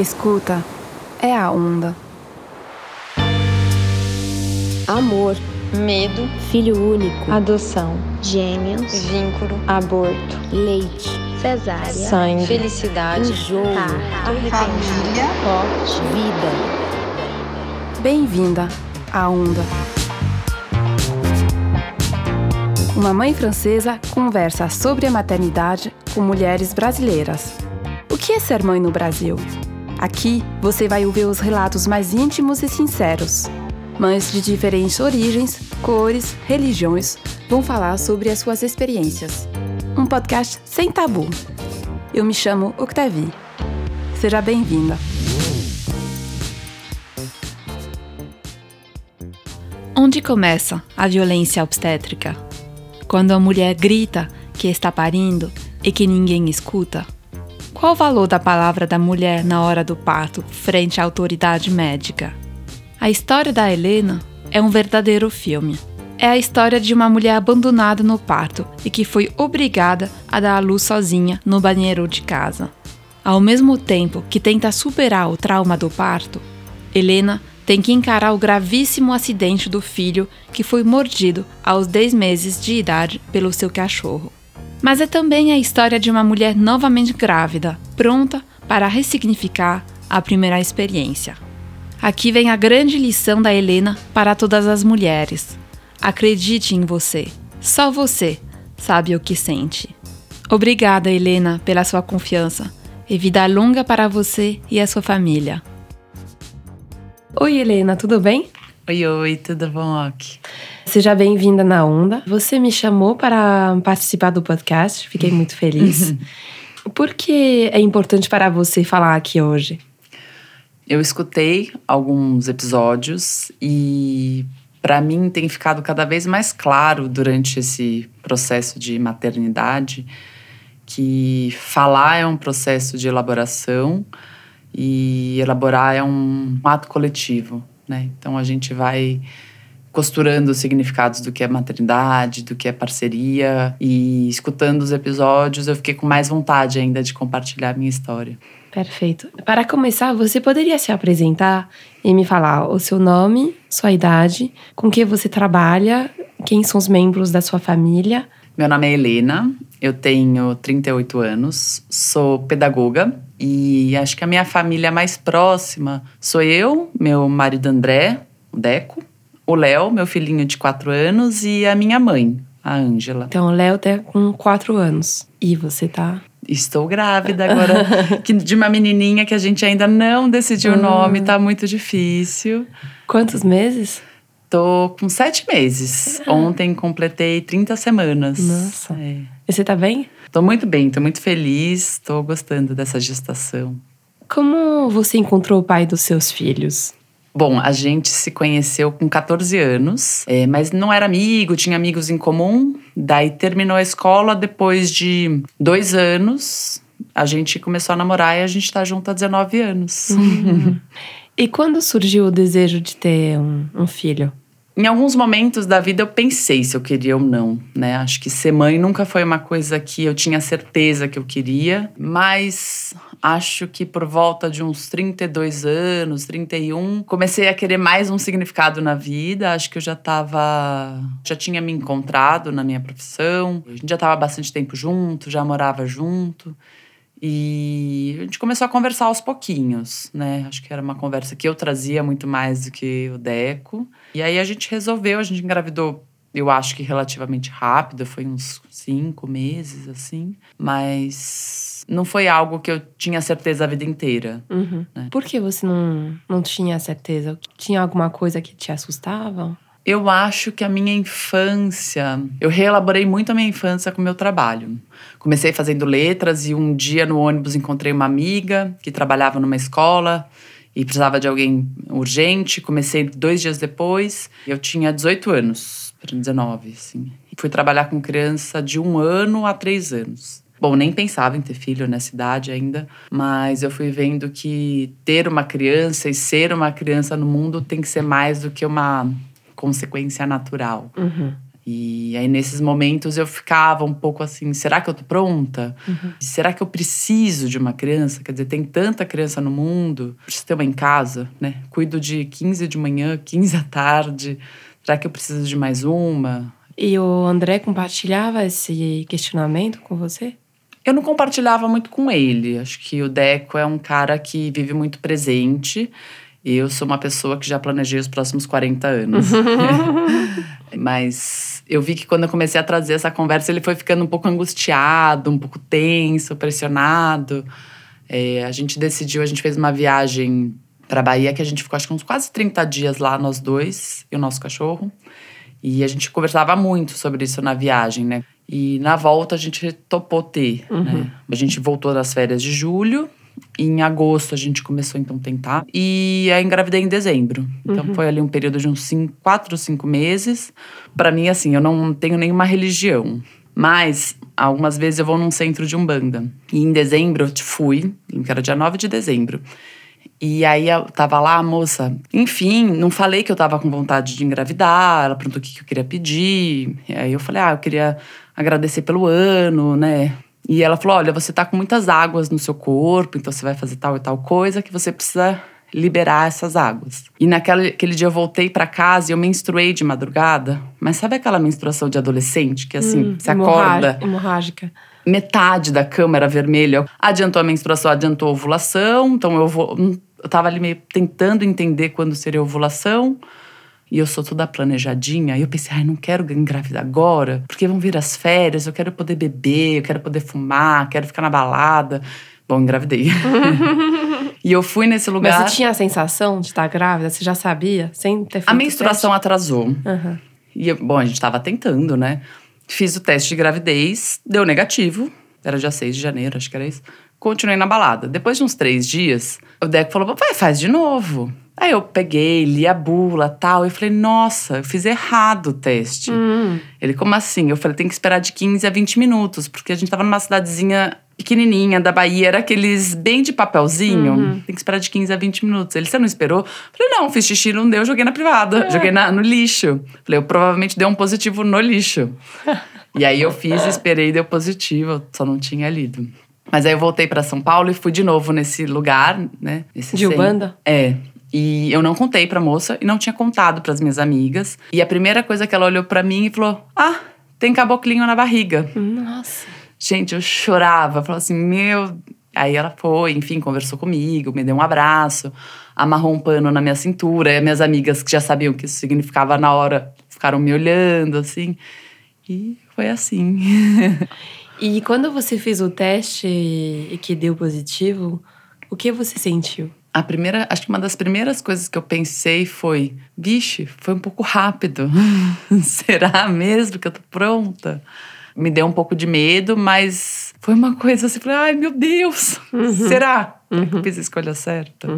Escuta é a onda. Amor, medo, filho único, adoção, gêmeos, vínculo, aborto, leite, cesárea, sangue, felicidade, enjoo, arrependimento, morte, vida. Bem-vinda à onda. Uma mãe francesa conversa sobre a maternidade com mulheres brasileiras. O que é ser mãe no Brasil? Aqui você vai ouvir os relatos mais íntimos e sinceros. Mães de diferentes origens, cores, religiões vão falar sobre as suas experiências. Um podcast sem tabu. Eu me chamo Octavie. Seja bem-vinda. Onde começa a violência obstétrica? Quando a mulher grita que está parindo e que ninguém escuta? Qual o valor da palavra da mulher na hora do parto frente à autoridade médica? A história da Helena é um verdadeiro filme. É a história de uma mulher abandonada no parto e que foi obrigada a dar à luz sozinha no banheiro de casa. Ao mesmo tempo que tenta superar o trauma do parto, Helena tem que encarar o gravíssimo acidente do filho que foi mordido aos 10 meses de idade pelo seu cachorro. Mas é também a história de uma mulher novamente grávida, pronta para ressignificar a primeira experiência. Aqui vem a grande lição da Helena para todas as mulheres. Acredite em você. Só você sabe o que sente. Obrigada, Helena, pela sua confiança e vida longa para você e a sua família. Oi, Helena, tudo bem? Oi, oi, tudo bom, Ok? Seja bem-vinda na Onda. Você me chamou para participar do podcast, fiquei muito feliz. Por que é importante para você falar aqui hoje? Eu escutei alguns episódios e para mim tem ficado cada vez mais claro durante esse processo de maternidade que falar é um processo de elaboração e elaborar é um ato coletivo, né? Então a gente vai costurando os significados do que é maternidade, do que é parceria e escutando os episódios eu fiquei com mais vontade ainda de compartilhar a minha história. Perfeito. Para começar, você poderia se apresentar e me falar o seu nome, sua idade, com que você trabalha, quem são os membros da sua família? Meu nome é Helena, eu tenho 38 anos, sou pedagoga e acho que a minha família mais próxima sou eu, meu marido André, o Deco, o Léo, meu filhinho de 4 anos, e a minha mãe, a Ângela. Então, o Léo tá com 4 anos. E você tá Estou grávida agora de uma menininha que a gente ainda não decidiu o nome, tá muito difícil. Quantos meses? Tô com sete meses. Ah. Ontem completei 30 semanas. Nossa. É. E você tá bem? Tô muito bem, tô muito feliz, tô gostando dessa gestação. Como você encontrou o pai dos seus filhos? Bom, a gente se conheceu com 14 anos, é, mas não era amigo, tinha amigos em comum. Daí terminou a escola, depois de dois anos, a gente começou a namorar e a gente tá junto há 19 anos. Uhum. e quando surgiu o desejo de ter um, um filho? Em alguns momentos da vida eu pensei se eu queria ou não, né? Acho que ser mãe nunca foi uma coisa que eu tinha certeza que eu queria, mas acho que por volta de uns 32 anos, 31, comecei a querer mais um significado na vida. Acho que eu já estava, já tinha me encontrado na minha profissão. A gente já estava bastante tempo junto, já morava junto. E a gente começou a conversar aos pouquinhos, né? Acho que era uma conversa que eu trazia muito mais do que o Deco. E aí a gente resolveu, a gente engravidou, eu acho que relativamente rápido, foi uns cinco meses, assim. Mas não foi algo que eu tinha certeza a vida inteira. Uhum. Né? Por que você não, não tinha certeza? Tinha alguma coisa que te assustava? Eu acho que a minha infância, eu reelaborei muito a minha infância com o meu trabalho. Comecei fazendo letras e um dia no ônibus encontrei uma amiga que trabalhava numa escola e precisava de alguém urgente. Comecei dois dias depois. Eu tinha 18 anos, para 19, assim. Fui trabalhar com criança de um ano a três anos. Bom, nem pensava em ter filho nessa idade ainda, mas eu fui vendo que ter uma criança e ser uma criança no mundo tem que ser mais do que uma consequência natural. Uhum. E aí, nesses momentos, eu ficava um pouco assim: será que eu tô pronta? Será que eu preciso de uma criança? Quer dizer, tem tanta criança no mundo, preciso ter uma em casa, né? Cuido de 15 de manhã, 15 à tarde. Será que eu preciso de mais uma? E o André compartilhava esse questionamento com você? Eu não compartilhava muito com ele. Acho que o Deco é um cara que vive muito presente. Eu sou uma pessoa que já planejei os próximos 40 anos. Mas eu vi que quando eu comecei a trazer essa conversa, ele foi ficando um pouco angustiado, um pouco tenso, pressionado. É, a gente decidiu, a gente fez uma viagem para Bahia, que a gente ficou acho que uns quase 30 dias lá, nós dois e o nosso cachorro. E a gente conversava muito sobre isso na viagem, né? E na volta a gente topou ter, né? A gente voltou das férias de julho. Em agosto a gente começou então a tentar. E aí engravidei em dezembro. Então foi ali um período de uns cinco, quatro, cinco meses. Pra mim, assim, eu não tenho nenhuma religião. Mas algumas vezes eu vou num centro de Umbanda. E em dezembro eu fui, que era dia 9 de dezembro. E aí eu tava lá, a moça. Enfim, não falei que eu tava com vontade de engravidar. Ela perguntou o que que eu queria pedir. E aí eu falei, ah, eu queria agradecer pelo ano, né? E ela falou: olha, você tá com muitas águas no seu corpo, então você vai fazer tal e tal coisa que você precisa liberar essas águas. E naquele aquele dia eu voltei pra casa e eu menstruei de madrugada. Mas sabe aquela menstruação de adolescente que assim, você acorda, Hemorrágica. metade da cama era vermelha. Adiantou a menstruação, adiantou a ovulação. Então eu, vou, eu tava ali meio tentando entender quando seria a ovulação. E eu sou toda planejadinha. E eu pensei, ai, não quero engravidar agora, porque vão vir as férias, eu quero poder beber, eu quero poder fumar, quero ficar na balada. Bom, engravidei. e eu fui nesse lugar. Mas você tinha a sensação de estar grávida? Você já sabia? Sem ter feito A menstruação atrasou. Aham. E, eu- bom, a gente tava tentando, né? Fiz o teste de gravidez, deu negativo. Era dia 6 de janeiro, acho que era isso. Continuei na balada. Depois de uns três dias, o Deco falou: vai, faz de novo. Aí eu peguei, li a bula tal. Eu falei: nossa, eu fiz errado o teste. Hum. Ele, como assim? Eu falei: tem que esperar de 15 a 20 minutos, porque a gente tava numa cidadezinha pequenininha da Bahia, era aqueles bem de papelzinho. Tem que esperar de 15 a 20 minutos. Ele, você não esperou? Eu falei, não, fiz xixi, não deu, joguei na privada. Joguei na- no lixo. Falei, eu provavelmente dei um positivo no lixo. e aí eu fiz, esperei, deu positivo, eu só não tinha lido. Mas aí eu voltei pra São Paulo e fui de novo nesse lugar, né? Nesse De centro. Ubanda? É. E eu não contei pra moça e não tinha contado pras minhas amigas. E a primeira coisa que ela olhou pra mim e falou: Ah, tem caboclinho na barriga. Nossa. Gente, eu chorava, falava assim, meu. Aí ela foi, enfim, conversou comigo, me deu um abraço, amarrou um pano na minha cintura. E as minhas amigas que já sabiam o que isso significava na hora ficaram me olhando, assim. E foi assim. E quando você fez o teste e que deu positivo, o que você sentiu? A primeira, acho que uma das primeiras coisas que eu pensei foi: vixe, foi um pouco rápido. Será mesmo que eu tô pronta? Me deu um pouco de medo, mas foi uma coisa assim, falei, ai meu Deus, será? Será que eu fiz a escolha certa?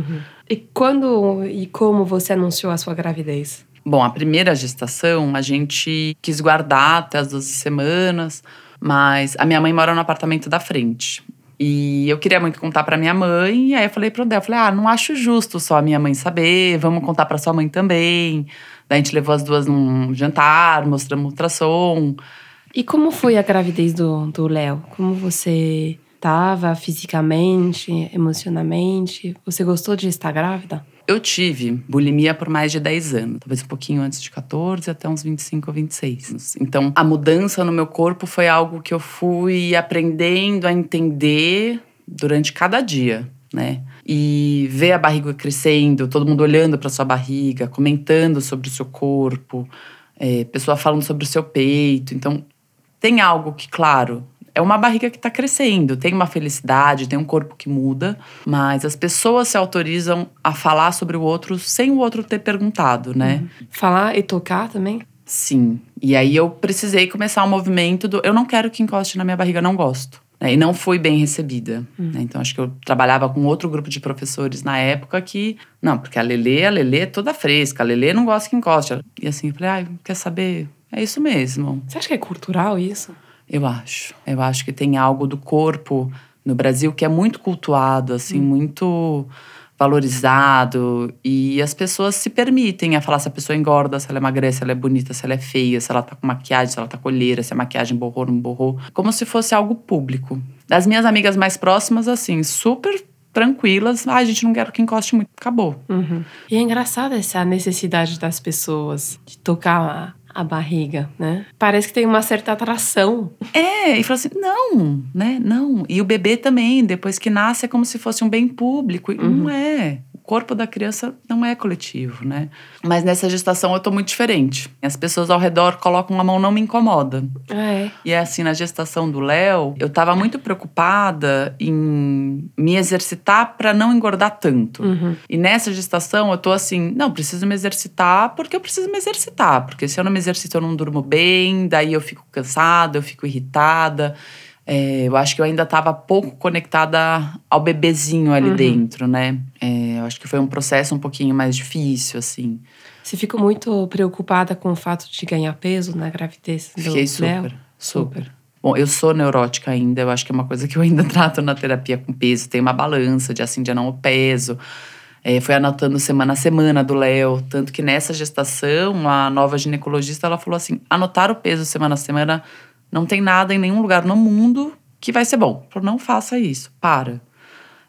E quando e como você anunciou a sua gravidez? Bom, a primeira gestação a gente quis guardar até as 12 semanas, mas a minha mãe mora no apartamento da frente. E eu queria muito contar pra minha mãe, e aí eu falei pro Del, eu falei: "Ah, não acho justo só a minha mãe saber, vamos contar pra sua mãe também". Daí a gente levou as duas num jantar, mostramos ultrassom. E como foi a gravidez do do Léo? Como você estava fisicamente, emocionalmente? Você gostou de estar grávida? Eu tive bulimia por mais de 10 anos, talvez um pouquinho antes de 14, até uns 25 ou 26. Então, a mudança no meu corpo foi algo que eu fui aprendendo a entender durante cada dia, né? E ver a barriga crescendo, todo mundo olhando para sua barriga, comentando sobre o seu corpo, é, pessoa falando sobre o seu peito. Então, tem algo que, claro, é uma barriga que está crescendo, tem uma felicidade, tem um corpo que muda, mas as pessoas se autorizam a falar sobre o outro sem o outro ter perguntado, né? Falar e tocar também? Sim. E aí eu precisei começar um movimento do eu não quero que encoste na minha barriga, não gosto. né? E não fui bem recebida. né? Então acho que eu trabalhava com outro grupo de professores na época que. Não, porque a Lelê, a Lelê é toda fresca, a Lelê não gosta que encoste. E assim, eu falei, ai, quer saber? É isso mesmo. Você acha que é cultural isso? Eu acho. Eu acho que tem algo do corpo no Brasil que é muito cultuado, assim, muito valorizado e as pessoas se permitem a falar se a pessoa engorda, se ela emagrece, se ela é bonita, se ela é feia, se ela tá com maquiagem, se ela tá com olheira, se a maquiagem borrou, não borrou, como se fosse algo público. Das minhas amigas mais próximas, assim, super tranquilas, ah, a gente não quer que encoste muito, acabou. Uhum. E é engraçado essa necessidade das pessoas de tocar a, barriga, né? Parece que tem uma certa atração. É, e falou assim: não, né? Não. E o bebê também, depois que nasce, é como se fosse um bem público. E não é. O corpo da criança não é coletivo, né? Mas nessa gestação eu tô muito diferente. As pessoas ao redor colocam a mão, não me incomoda. É. E é assim, na gestação do Léo, eu tava muito preocupada em me exercitar para não engordar tanto. Uhum. E nessa gestação eu tô assim, não, preciso me exercitar porque eu preciso me exercitar. Porque se eu não me exercito, eu não durmo bem, daí eu fico cansada, eu fico irritada. É, eu acho que eu ainda estava pouco conectada ao bebezinho ali Uhum. dentro, né? É, eu acho que foi um processo um pouquinho mais difícil, assim. Você ficou muito preocupada com o fato de ganhar peso na gravidez do Fiquei super, Léo? super. Bom, eu sou neurótica ainda, eu acho que é uma coisa que eu ainda trato na terapia com peso. Tem uma balança de assim, de não o peso. É, fui anotando semana a semana do Léo. Tanto que nessa gestação, a nova ginecologista, ela falou assim, anotar o peso semana a semana não tem nada em nenhum lugar no mundo que vai ser bom. Não faça isso, para.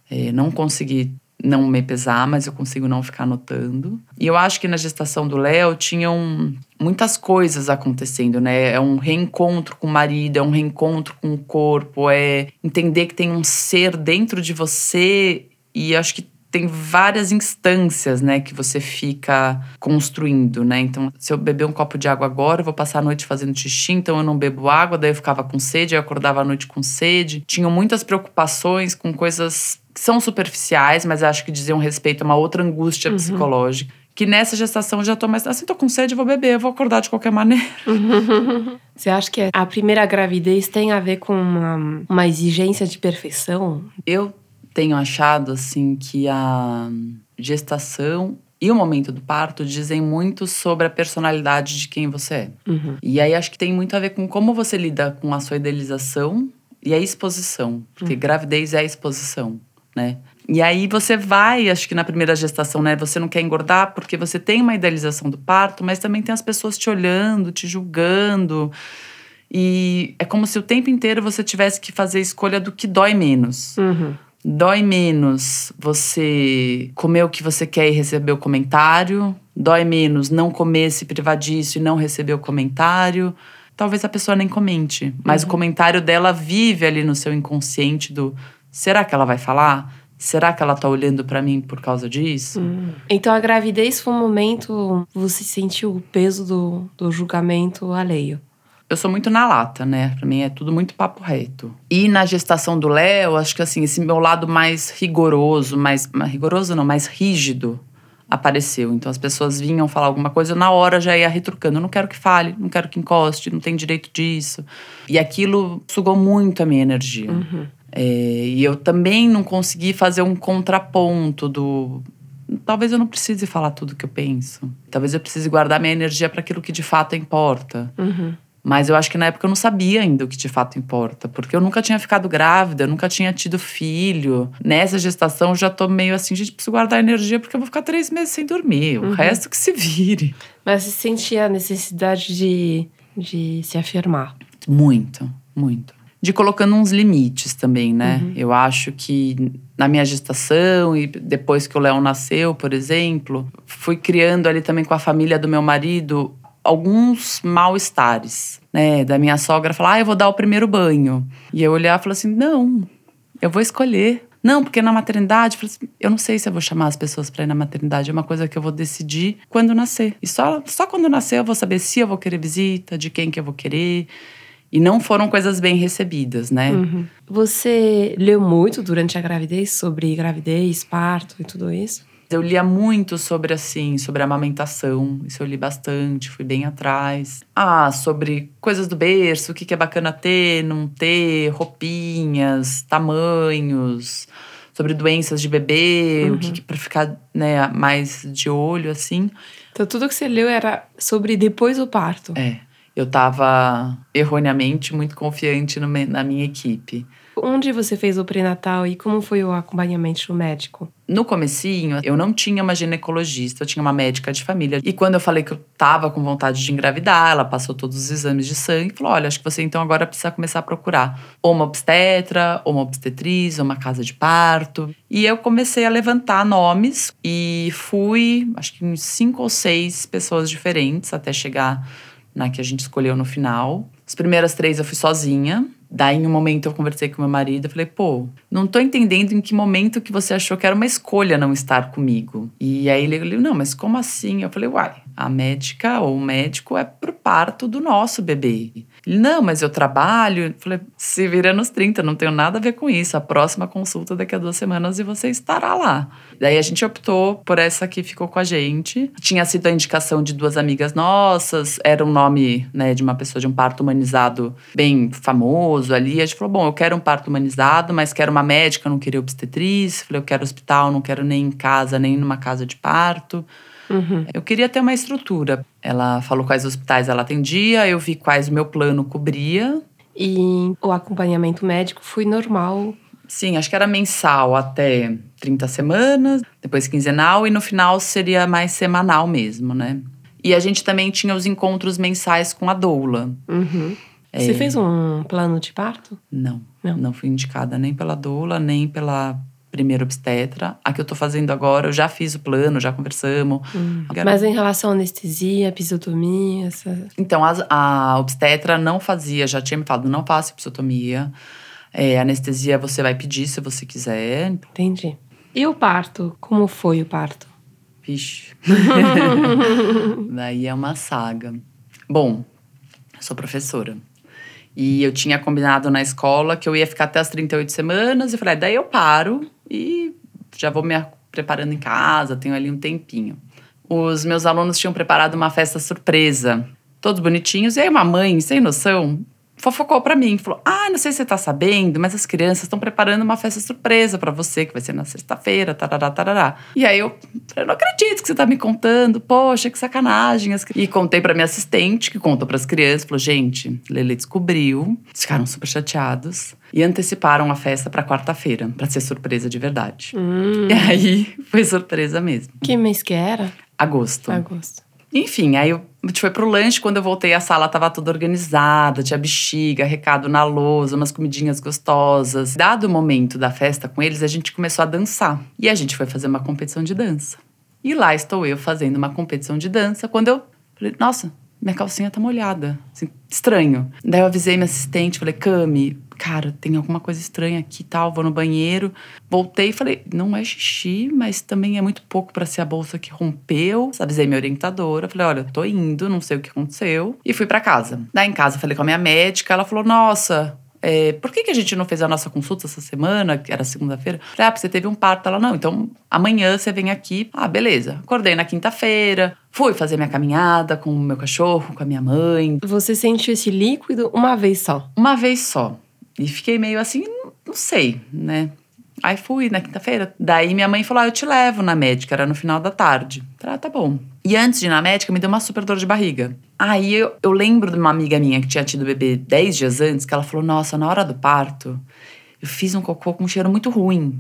É, não consegui não me pesar, mas eu consigo não ficar anotando. E eu acho que na gestação do Léo tinham muitas coisas acontecendo, né? É um reencontro com o marido, é um reencontro com o corpo, é entender que tem um ser dentro de você e acho que tem várias instâncias, né, que você fica construindo, né? Então, se eu beber um copo de água agora, eu vou passar a noite fazendo xixi, então eu não bebo água, daí eu ficava com sede, eu acordava à noite com sede. Tinham muitas preocupações com coisas que são superficiais, mas acho que diziam respeito a uma outra angústia psicológica. Que nessa gestação eu já tô mais assim, tô com sede, vou beber, vou acordar de qualquer maneira. Você acha que a primeira gravidez tem a ver com uma, uma exigência de perfeição? Eu tenho achado assim que a gestação e o momento do parto dizem muito sobre a personalidade de quem você é. Uhum. E aí acho que tem muito a ver com como você lida com a sua idealização e a exposição, porque gravidez é a exposição, né? E aí você vai, acho que na primeira gestação, né, você não quer engordar porque você tem uma idealização do parto, mas também tem as pessoas te olhando, te julgando. E é como se o tempo inteiro você tivesse que fazer a escolha do que dói menos. Uhum. Dói menos você comer o que você quer e receber o comentário. Dói menos não comer, se privar disso e não receber o comentário. Talvez a pessoa nem comente, mas o comentário dela vive ali no seu inconsciente do será que ela vai falar? Será que ela tá olhando pra mim por causa disso? Então a gravidez foi um momento você sentiu o peso do, do julgamento alheio. Eu sou muito na lata, né? Pra mim é tudo muito papo reto. E na gestação do Léo, acho que assim, esse meu lado mais rigoroso, mais, mais rigoroso não, mais rígido apareceu. Então as pessoas vinham falar alguma coisa, eu na hora já ia retrucando. Eu não quero que fale, não quero que encoste, não tem direito disso. E aquilo sugou muito a minha energia. É, e eu também não consegui fazer um contraponto do. Talvez eu não precise falar tudo que eu penso. Talvez eu precise guardar minha energia para aquilo que de fato importa. Uhum. Mas eu acho que na época eu não sabia ainda o que de fato importa, porque eu nunca tinha ficado grávida, eu nunca tinha tido filho. Nessa gestação eu já tô meio assim, gente, preciso guardar energia porque eu vou ficar três meses sem dormir. O resto que se vire. Mas você sentia a necessidade de, de se afirmar. Muito, muito. De colocando uns limites também, né? Eu acho que na minha gestação e depois que o Léo nasceu, por exemplo, fui criando ali também com a família do meu marido alguns mal-estares, né? Da minha sogra falar, ah, eu vou dar o primeiro banho. E eu olhar e falar assim, não, eu vou escolher. Não, porque na maternidade, eu, assim, não sei se eu vou chamar as pessoas para ir na maternidade. É uma coisa que eu vou decidir quando nascer. E só, só quando nascer eu vou saber se eu vou querer visita, de quem que eu vou querer. E não foram coisas bem recebidas, né? Uhum. Você leu muito durante a gravidez sobre gravidez, parto e tudo isso? Eu lia muito sobre assim, sobre amamentação. Isso eu li bastante, fui bem atrás. Ah, sobre coisas do berço, o que que é bacana ter, não ter, roupinhas, tamanhos, sobre doenças de bebê, o que, que para ficar né, mais de olho assim. Então tudo que você leu era sobre depois do parto. É, eu tava erroneamente muito confiante no na minha equipe. Onde você fez o pré-natal e como foi o acompanhamento médico? No comecinho, eu não tinha uma ginecologista, eu tinha uma médica de família. E quando eu falei que eu tava com vontade de engravidar, ela passou todos os exames de sangue e falou: olha, acho que você então agora precisa começar a procurar ou uma obstetra, ou uma obstetriz, ou uma casa de parto. E eu comecei a levantar nomes e fui, acho que em cinco ou seis pessoas diferentes até chegar na que a gente escolheu no final. As primeiras três eu fui sozinha. Daí, em um momento, eu conversei com meu marido. Eu falei, pô, não tô entendendo em que momento que você achou que era uma escolha não estar comigo. E aí ele falou, não, mas como assim? Eu falei, uai, a médica ou o médico é pro parto do nosso bebê. Ele, não, mas eu trabalho. Falei, se vira nos 30, não tenho nada a ver com isso. A próxima consulta daqui a duas semanas e você estará lá. Daí a gente optou por essa que ficou com a gente. Tinha sido a indicação de duas amigas nossas, era um nome né, de uma pessoa de um parto humanizado bem famoso ali. A gente falou: bom, eu quero um parto humanizado, mas quero uma médica, não queria obstetriz. Falei, eu quero hospital, não quero nem em casa, nem numa casa de parto. Uhum. Eu queria ter uma estrutura. Ela falou quais hospitais ela atendia, eu vi quais o meu plano cobria. E o acompanhamento médico foi normal. Sim, acho que era mensal até 30 semanas, depois quinzenal e no final seria mais semanal mesmo, né? E a gente também tinha os encontros mensais com a doula. Uhum. Você É. fez um plano de parto? Não, Não. não, fui indicada nem pela doula, nem pela primeira obstetra. A que eu tô fazendo agora, eu já fiz o plano, já conversamos. Agora- Mas em relação à anestesia, episiotomia, essa... Então, a, a obstetra não fazia, já tinha me falado, não faça episiotomia. É, anestesia você vai pedir se você quiser. entendi. E o parto? Como foi o parto? Vixe. Daí é uma saga. Bom, eu sou professora. E eu tinha combinado na escola que eu ia ficar até as 38 semanas. E falei, "Ah, daí eu paro e já vou me preparando em casa, tenho ali um tempinho. Os meus alunos tinham preparado uma festa surpresa, todos bonitinhos. E aí uma mãe, sem noção, fofocou pra mim. Falou, ah, não sei se você tá sabendo, mas as crianças estão preparando uma festa surpresa pra você, que vai ser na sexta-feira, tarará, tarará. E aí eu eu não acredito que você tá me contando. Poxa, que sacanagem. As cri-" E contei pra minha assistente, que contou pras crianças. Falou, gente, Lele descobriu. Eles ficaram super chateados. E anteciparam a festa pra quarta-feira, pra ser surpresa de verdade. Hum, E aí, foi surpresa mesmo. que mês que era? Agosto. Agosto. Enfim, aí eu- a gente foi pro lanche. Quando eu voltei, a sala tava toda organizada, tinha bexiga, recado na lousa, umas comidinhas gostosas. Dado o momento da festa com eles, a gente começou a dançar. E a gente foi fazer uma competição de dança. E lá estou eu fazendo uma competição de dança. Quando eu falei, nossa, minha calcinha tá molhada. Assim, estranho. Daí eu avisei minha assistente, falei, Cami, cara, tem alguma coisa estranha aqui tal, vou no banheiro. Voltei e falei, não é xixi, mas também é muito pouco pra ser a bolsa que rompeu. Avisei minha orientadora, falei, olha, tô indo, não sei o que aconteceu. E fui pra casa. Daí em casa, falei com a minha médica, ela falou, nossa, é, por que, que a gente não fez a nossa consulta essa semana, que era segunda-feira? Falei, ah, porque você teve um parto. Ela, não, então amanhã você vem aqui. Ah, beleza. Acordei na quinta-feira, fui fazer minha caminhada com o meu cachorro, com a minha mãe, Você sentiu esse líquido uma vez só? uma vez só. E fiquei meio assim, não sei, né? Aí fui na quinta-feira. Daí minha mãe falou: ah, eu te levo na médica, era no final da tarde. Falei, ah, tá bom. E antes de ir na médica, me deu uma super dor de barriga. Aí eu, eu lembro de uma amiga minha que tinha tido bebê 10 dias antes, que ela falou: nossa, na hora do parto, eu fiz um cocô com um cheiro muito ruim.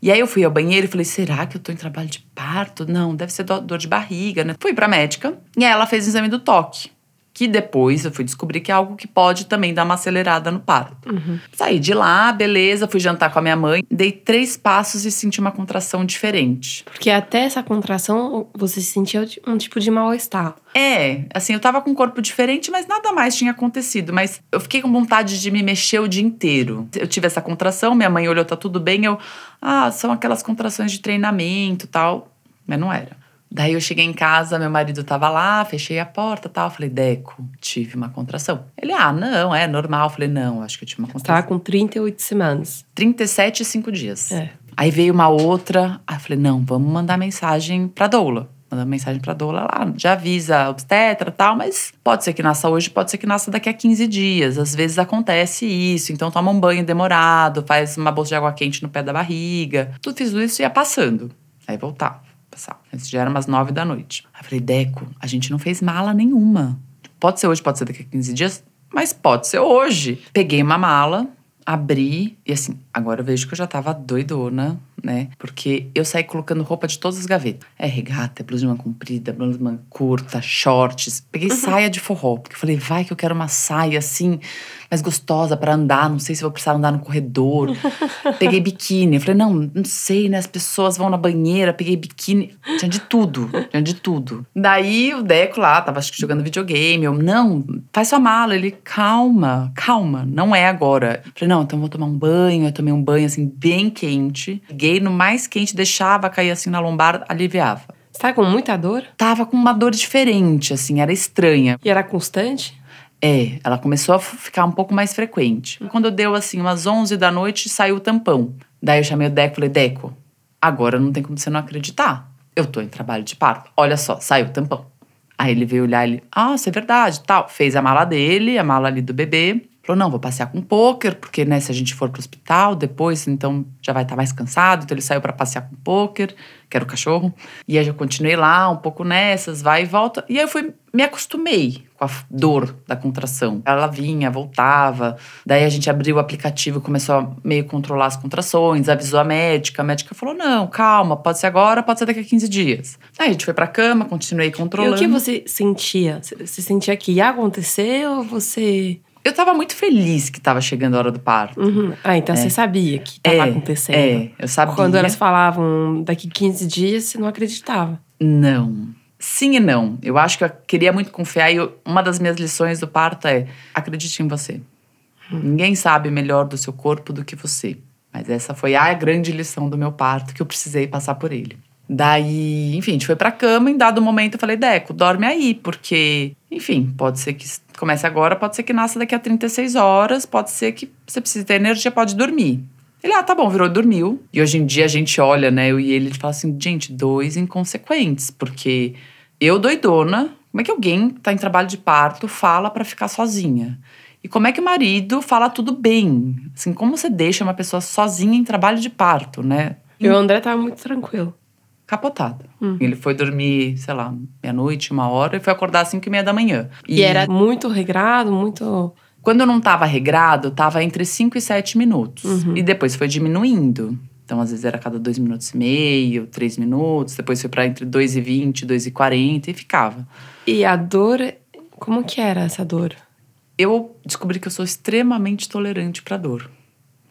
E aí eu fui ao banheiro e falei: será que eu tô em trabalho de parto? Não, deve ser do- dor de barriga, né? Fui pra médica e aí ela fez o exame do toque. Que depois eu fui descobrir que é algo que pode também dar uma acelerada no parto. Saí de lá, beleza, fui jantar com a minha mãe. Dei três passos e senti uma contração diferente. Porque até essa contração você sentiu um tipo de mal-estar. É, assim, eu tava com um corpo diferente, mas nada mais tinha acontecido. Mas eu fiquei com vontade de me mexer o dia inteiro. Eu tive essa contração, minha mãe olhou, tá tudo bem. Eu, ah, são aquelas contrações de treinamento e tal. Mas não era. Daí eu cheguei em casa, meu marido tava lá, fechei a porta e tal. Falei, Deco, tive uma contração. Ele, ah, não, é normal. Falei, não, acho que eu tive uma Você contração. tava com 38 semanas. 37 e 5 dias. É. Aí veio uma outra. Aí eu falei, não, vamos mandar mensagem pra doula. Mandar mensagem pra doula lá. Já avisa a obstetra e tal, mas pode ser que nasça hoje, pode ser que nasça daqui a 15 dias. Às vezes acontece isso. Então toma um banho demorado, faz uma bolsa de água quente no pé da barriga. Tudo fiz isso e ia passando. Aí voltava, passava. Isso já era umas 9 da noite. Aí eu falei, Deco, a gente não fez mala nenhuma. Pode ser hoje, pode ser daqui a 15 dias, mas pode ser hoje. Peguei uma mala, abri e assim, agora eu vejo que eu já tava doidona, né? Porque eu saí colocando roupa de todas as gavetas. É regata, é blusa de manga comprida, blusa de manga curta, shorts. Peguei saia de forró, porque eu falei, vai que eu quero uma saia assim, mais gostosa pra andar, não sei se vou precisar andar no corredor. Peguei biquíni, eu falei, não, não sei, né? As pessoas vão na banheira, peguei biquíni, tinha de tudo, tinha de tudo. Daí o Deco lá, tava jogando videogame, eu, não, faz sua mala. Ele, calma, calma, não é agora. Eu falei, não, então eu vou tomar um banho, eu tomei um banho assim, bem quente. Peguei no mais quente, deixava cair assim na lombar, aliviava. Você com muita dor? Tava com uma dor diferente, assim, era estranha. E era constante? É, ela começou a ficar um pouco mais frequente. Quando deu assim, umas 11 da noite, saiu o tampão. Daí eu chamei o Deco e falei: Deco, agora não tem como você não acreditar. Eu tô em trabalho de parto. Olha só, saiu o tampão. Aí ele veio olhar ele, ah, isso é verdade, tal. Fez a mala dele, a mala ali do bebê. Falou, não, vou passear com pôquer, porque, né, se a gente for pro hospital depois, então já vai estar mais cansado. Então ele saiu para passear com pôquer, que era o cachorro. E aí eu continuei lá, um pouco nessas, vai e volta. E aí eu fui, me acostumei com a dor da contração. Ela vinha, voltava. Daí a gente abriu o aplicativo, começou a meio controlar as contrações, avisou a médica. A médica falou, não, calma, pode ser agora, pode ser daqui a 15 dias. Aí a gente foi pra cama, continuei E controlando. o que você sentia? Você sentia que ia acontecer ou você. Eu tava muito feliz que tava chegando a hora do parto. Uhum. Ah, então você sabia que estava acontecendo. É, eu sabia. Quando elas falavam daqui 15 dias, você não acreditava. Não. Sim e não. Eu acho que eu queria muito confiar e eu- uma das minhas lições do parto é acredite em você. Ninguém sabe melhor do seu corpo do que você. Mas essa foi a grande lição do meu parto que eu precisei passar por ele. Daí, enfim, a gente foi pra cama. Em dado momento, eu falei, Deco, dorme aí, porque, enfim, pode ser que comece agora, pode ser que nasça daqui a 36 horas, pode ser que você precise ter energia, pode dormir. Ele, ah, tá bom, virou, dormiu. E hoje em dia a gente olha, né, eu e ele, gente fala assim, gente, dois inconsequentes, porque eu doidona, como é que alguém tá em trabalho de parto fala pra ficar sozinha? E como é que o marido fala tudo bem? Assim, como você deixa uma pessoa sozinha em trabalho de parto, né? E o André tava muito tranquilo. Capotado. Ele foi dormir, sei lá, meia-noite, uma hora, e foi acordar às cinco e meia da manhã. E, era muito regrado, muito. Quando eu não tava regrado, tava entre 5 e 7 minutos. Uhum. E depois foi diminuindo. Então, às vezes era cada dois minutos e meio, três minutos. Depois foi pra entre 2 e 20, 2 e 40 e ficava. E a dor. Como que era essa dor? Eu descobri que eu sou extremamente tolerante pra dor.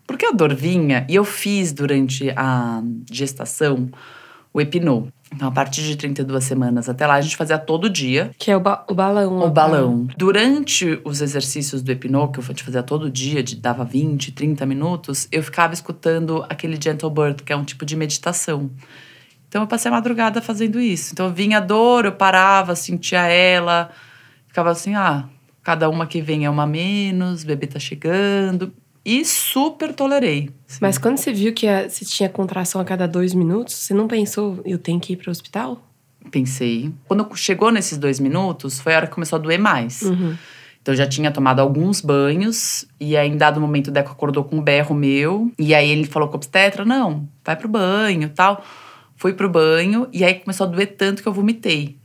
Porque a dor vinha, e eu fiz durante a gestação o Epinô. Então, a partir de 32 semanas até lá, a gente fazia todo dia. Que é o, ba- o balão. O balão. Durante os exercícios do Epinô, que eu te fazia todo dia, de, dava 20, 30 minutos, eu ficava escutando aquele Gentle Birth, que é um tipo de meditação. Então eu passei a madrugada fazendo isso. Então vinha a dor, eu parava, sentia ela, ficava assim, ah, cada uma que vem é uma menos, o bebê tá chegando. E super tolerei. assim. Mas quando você viu que você tinha contração a cada dois minutos, você não pensou, eu tenho que ir para o hospital? Pensei. Quando chegou nesses dois minutos, foi a hora que começou a doer mais. Uhum. Então eu já tinha tomado alguns banhos e aí em dado momento o Deco acordou com um berro meu e aí ele falou com o obstetra, não, vai pro banho, tal. Fui pro banho e aí começou a doer tanto que eu vomitei.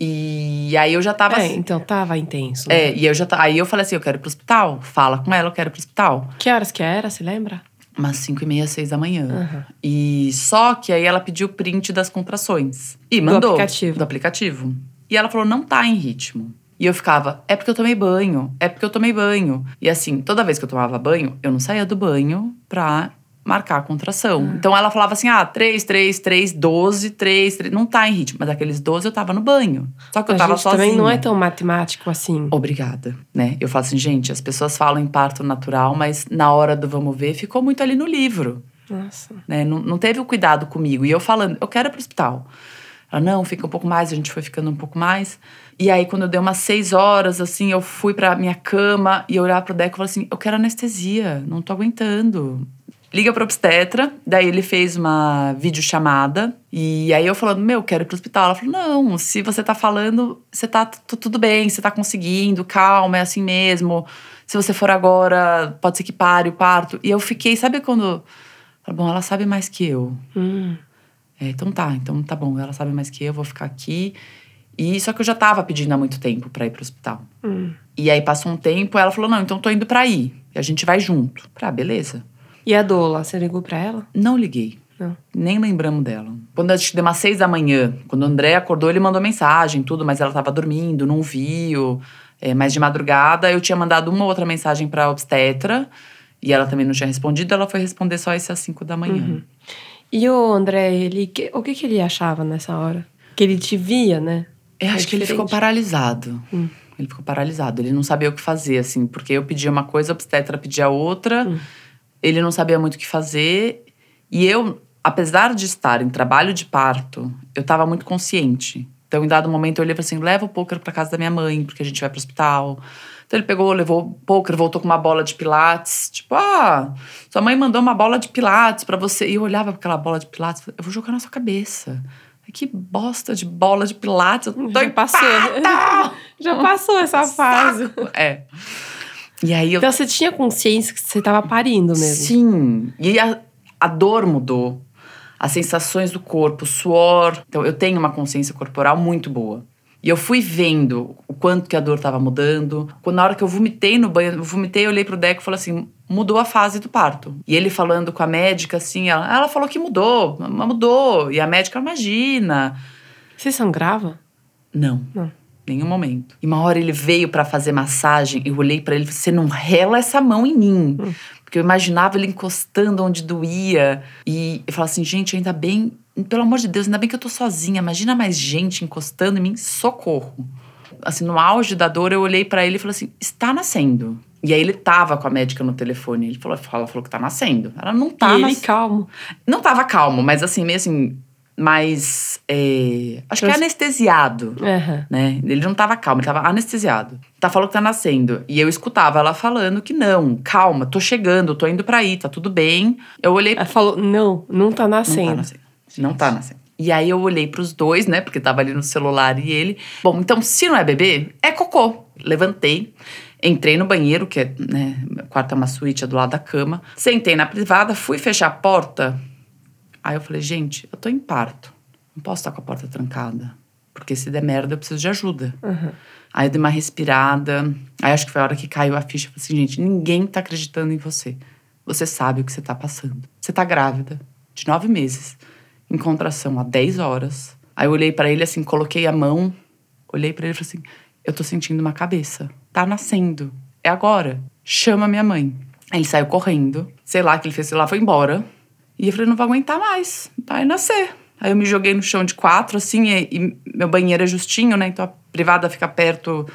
E aí eu já tava É, assim, então tava intenso. é, e eu já ta- aí eu falei assim, eu quero ir pro hospital. Fala com ela, eu quero ir pro hospital. Que horas que era, você lembra? Umas 5 e meia, 6 da manhã. Aham. E só que aí ela pediu print das contrações. E mandou. aplicativo. Do aplicativo. E ela falou, não tá em ritmo. E eu ficava, é porque eu tomei banho, é porque eu tomei banho. E assim, toda vez que eu tomava banho, eu não saía do banho pra marcar a contração. Então ela falava assim, ah, 3, 3, 3, 12, 3, 3. Não tá em ritmo. Mas aqueles 12 eu tava no banho. Só que eu a tava gente sozinha. também não é tão matemático assim. Obrigada, né? Eu falo assim, gente, as pessoas falam em parto natural, mas na hora do vamos ver, ficou muito ali no livro Nossa. né? Não, não teve o cuidado comigo. E eu falando, eu quero ir pro hospital. Ela, não, fica um pouco mais, a gente foi ficando um pouco mais. E aí, quando deu umas seis horas, assim, eu fui pra minha cama e eu olhava pro Deco e falei assim: eu quero anestesia, não tô aguentando. Liga pro obstetra, daí ele fez uma videochamada. E aí eu falando, meu, quero ir pro hospital. Ela falou: não, se você tá falando, você tá tudo bem, você tá conseguindo, calma, é assim mesmo. Se você for agora, pode ser que pare o parto. E eu fiquei, sabe quando. Falei, bom, ela sabe mais que eu. Hum. É, então tá, então tá bom, ela sabe mais que eu, vou ficar aqui. E só que eu já tava pedindo há muito tempo pra ir pro hospital. Hum. E aí passou um tempo, ela falou: "Não, então tô indo pra ir". E a gente vai junto. Ah, beleza. E a Dola, você ligou pra ela? Não liguei. Não. Nem lembramos dela. Quando acho que deu umas seis da manhã, quando o André acordou, ele mandou mensagem, tudo, mas ela tava dormindo, não viu. É, mas de madrugada eu tinha mandado uma outra mensagem pra obstetra e ela também não tinha respondido, ela foi responder só esse às cinco da manhã. Uhum. E o André, ele, que- o que, que ele achava nessa hora? Que ele te via, né? Eu É acho que ele ficou paralisado. Hum. Ele ficou paralisado. Ele não sabia o que fazer, assim, porque eu pedia uma coisa, a obstetra pedia outra. Hum. Ele não sabia muito o que fazer. E eu, apesar de estar em trabalho de parto, eu estava muito consciente. Então, em dado momento, eu olhei e assim: leva o poker para casa da minha mãe, porque a gente vai pro hospital. Então, ele pegou, levou o poker, voltou com uma bola de pilates. Tipo, ah, sua mãe mandou uma bola de pilates para você. E eu olhava para aquela bola de pilates e eu vou jogar na sua cabeça. Que bosta de bola de pilates. Eu tô Já passou. Já passou essa fase. É. E aí eu. Então você tinha consciência que você tava parindo mesmo. Sim. E a, a dor mudou. As sensações do corpo, o suor. Então eu tenho uma consciência corporal muito boa. E eu fui vendo o quanto que a dor estava mudando. Quando na hora que eu vomitei no banho, eu vomitei, eu olhei pro Deco e falei assim: mudou a fase do parto. E ele falando com a médica assim, ela, ela falou que mudou, mas mudou. E a médica, imagina. Você sangrava? Não. Não. Nenhum momento. E uma hora ele veio pra fazer massagem, eu olhei pra ele e falei: você não rela essa mão em mim. Porque eu imaginava ele encostando onde doía. E eu falava assim: gente, ainda bem, pelo amor de Deus, ainda bem que eu tô sozinha. Imagina mais gente encostando em mim, socorro. Assim, no auge da dor, eu olhei pra ele e falei assim: está nascendo. E aí ele tava com a médica no telefone. Ele falou, ela falou que tá nascendo. Ela não tá e ele nascendo. calmo. Não tava calmo, mas assim, meio assim, mais. é, acho que é anestesiado Aham. né? Ele não tava calmo, ele tava anestesiado. Tá falando que tá nascendo. E eu escutava ela falando que não, calma, tô chegando, tô indo pra aí, tá tudo bem. Eu olhei. Ela falou, não, não tá Não nascendo. tá nascendo. Não tá nascendo. E aí eu olhei pros dois, né? Porque tava ali no celular e ele. Bom, então se não é bebê, é cocô. Levantei, entrei no banheiro, que é, né? Quarto é uma suíte, é do lado da cama. Sentei na privada, fui fechar a porta. Aí eu falei, gente, eu tô em parto. Não posso estar com a porta trancada. Porque se der merda, eu preciso de ajuda. Uhum. Aí eu dei uma respirada. Aí acho que foi a hora que caiu a ficha. Eu falei assim, gente, ninguém tá acreditando em você. Você sabe o que você tá passando. Você tá grávida, de nove meses, em contração há 10 horas. Aí eu olhei pra ele assim, coloquei a mão, olhei pra ele e falei assim: eu tô sentindo uma cabeça. Tá nascendo. É agora. Chama minha mãe. Aí ele saiu correndo. Sei lá o que ele fez, sei lá, foi embora. E eu falei, não vou aguentar mais. Vai nascer. Aí eu me joguei no chão de quatro, assim, e, e meu banheiro é justinho, né? Então a privada fica perto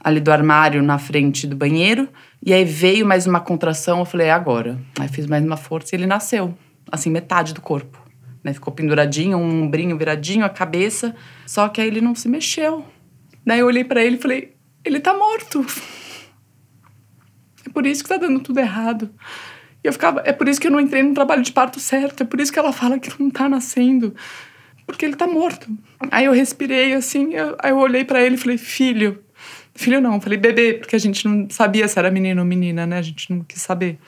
ali do armário, na frente do banheiro. E aí veio mais uma contração, eu falei, é agora. Aí fiz mais uma força e ele nasceu. Assim, metade do corpo. Né? Ficou penduradinho, um ombrinho viradinho, a cabeça. Só que aí ele não se mexeu. Daí eu olhei pra ele e falei, ele tá morto. É por isso que tá dando tudo errado. E eu ficava, é por isso que eu não entrei no trabalho de parto certo, é por isso que ela fala que não tá nascendo. Porque ele tá morto. Aí eu respirei assim, eu- aí eu olhei pra ele e falei, filho. Filho não, falei bebê, porque a gente não sabia se era menino ou menina, né? A gente não quis saber.